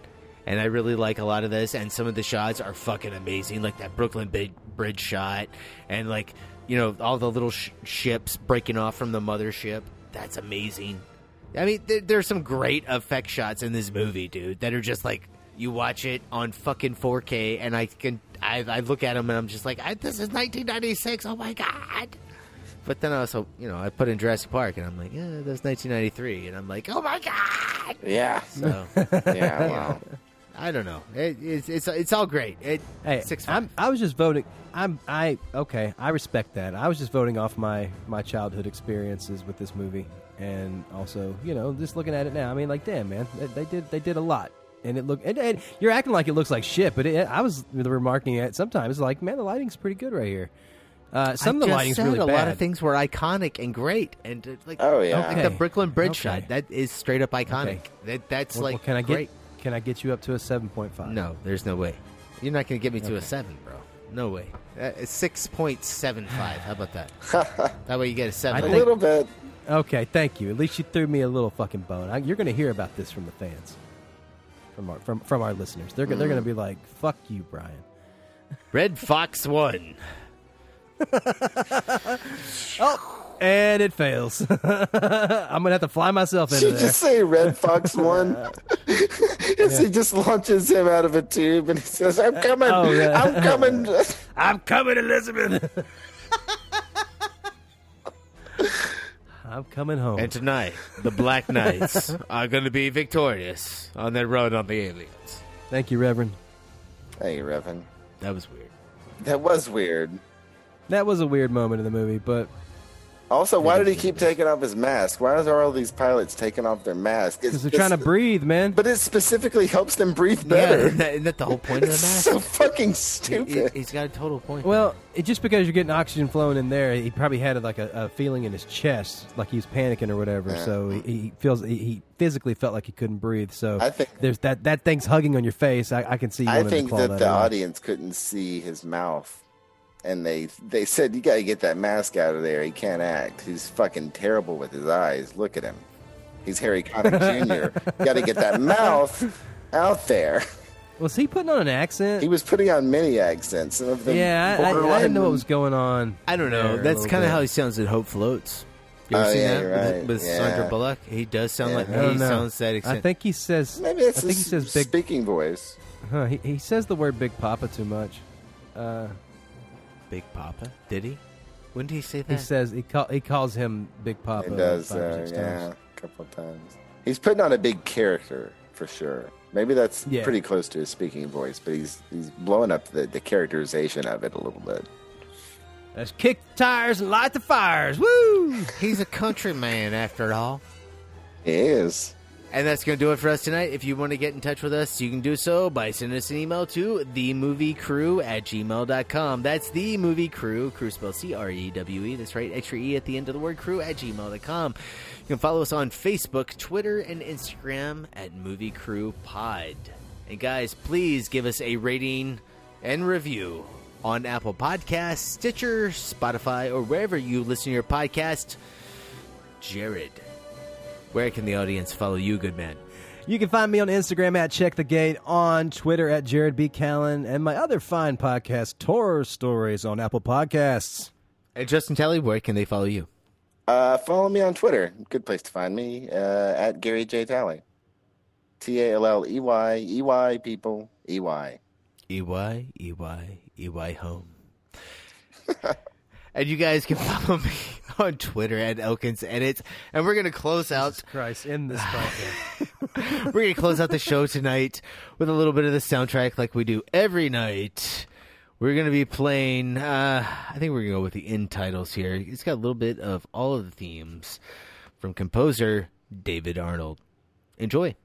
And I really like a lot of this, and some of the shots are fucking amazing, like that Brooklyn Bridge shot, and like, you know, all the little sh- ships breaking off from the mothership. That's amazing. I mean, there, there's some great effect shots in this movie, dude, that are just like you watch it on fucking 4K, and I can I, I look at them and I'm just like, this is 1996. Oh my god! But then I also, you know, I put in Jurassic Park, and I'm like, yeah, that's 1993, and I'm like, oh my god! Yeah. So Yeah, wow. I don't know. It, it's it's it's all great. It, Hey, six I'm, I was just voting. I'm I okay. I respect that. I was just voting off my my childhood experiences with this movie, and also you know just looking at it now. I mean, like, damn man, they, they did they did a lot, and it look and, and you're acting like it looks like shit, but it, I was remarking at sometimes like, man, the lighting's pretty good right here. Uh, some I of the just lighting's said really a bad. lot of things were iconic and great, and uh, like Oh, yeah. like the Okay. Brooklyn Bridge Okay. shot that is straight up iconic. Okay. That that's Well, like well, can I great. get can I get you up to a seven point five? No, there's no way. You're not going to get me to a seven, bro. No way. Uh, Six point seven five. How about that? that way you get a seven. I A think- little bit. Okay, thank you. At least you threw me a little fucking bone. I, you're going to hear about this from the fans, from our from from our listeners. They're go- they're Mm. going to be like, "Fuck you, Brian." Red Fox one. oh, and it fails. I'm gonna have to fly myself Did into you there. just say Red Fox one? As he just launches him out of a tube and he says, I'm uh, coming. Oh, yeah. I'm coming. I'm coming, Elizabeth. I'm coming home. And tonight, the Black Knights are going to be victorious on their run on the aliens. Thank you, Reverend. Hey, Reverend. That was weird. That was weird. That was a weird moment in the movie, but Also, why did he keep taking off his mask? Why are all these pilots taking off their masks? because they're trying to breathe, man. But it specifically helps them breathe better. Yeah, better. isn't that, isn't that the whole point of the mask? so fucking stupid. he, has got a total point. Well, it, just because you're getting oxygen flowing in there, he probably had like a, a feeling in his chest, like he was panicking or whatever. Yeah. So he, he feels he, he physically felt like he couldn't breathe. So I think- there's that that thing's hugging on your face. I, I can see. I think to claw that that the out. audience couldn't see his mouth, and they they said, "You got to get that mask out of there. He can't act. He's fucking terrible with his eyes. Look at him. He's Harry Connick Jr. got to get that mouth out there." Was he putting on an accent? He was putting on many accents. Some of them yeah, I, I, I didn't know what was going on. I don't know. That's kind of how he sounds in Hope Floats. You ever Oh, seen yeah, that you're with, right. with Yeah. Sandra Bullock? He does sound Yeah. like I he know. sounds that accent. I think he says. Maybe it's I think he his says big. speaking voice. Huh, he, he says the word Big Papa too much. Uh, Big Papa? Did he? When did he say that? he says he call, he calls him Big Papa. He does, five or uh, six yeah, times. a couple of times. He's putting on a big character for sure. Maybe that's Yeah. pretty close to his speaking voice, but he's he's blowing up the, the characterization of it a little bit. Let's kick the tires and light the fires. Woo! He's a countryman after all. He is. And that's going to do it for us tonight. If you want to get in touch with us, you can do so by sending us an email to themoviecrew at gmail.com. That's the movie crew, crew spelled C R E W E. That's right, extra E at the end of the word crew at gmail.com. You can follow us on Facebook, Twitter, and Instagram at Movie Crew Pod. And guys, please give us a rating and review on Apple Podcasts, Stitcher, Spotify, or wherever you listen to your podcast. Jared, where can the audience follow you, good man? You can find me on Instagram at Check the Gate, on Twitter at Jared B. Callen, and my other fine podcast, Horror Stories, on Apple Podcasts. And Justin Talley, where can they follow you? Uh, follow me on Twitter. Good place to find me uh, at Gary J Talley. T A L L E Y E Y people E Y. E Y E Y E Y home. and you guys can follow me on Twitter at Elkins Edits. And we're gonna close out Christ, in this podcast. we're gonna close out the show tonight with a little bit of the soundtrack like we do every night. We're gonna be playing uh I think we're gonna go with the end titles here. It's got a little bit of all of the themes from composer David Arnold. Enjoy.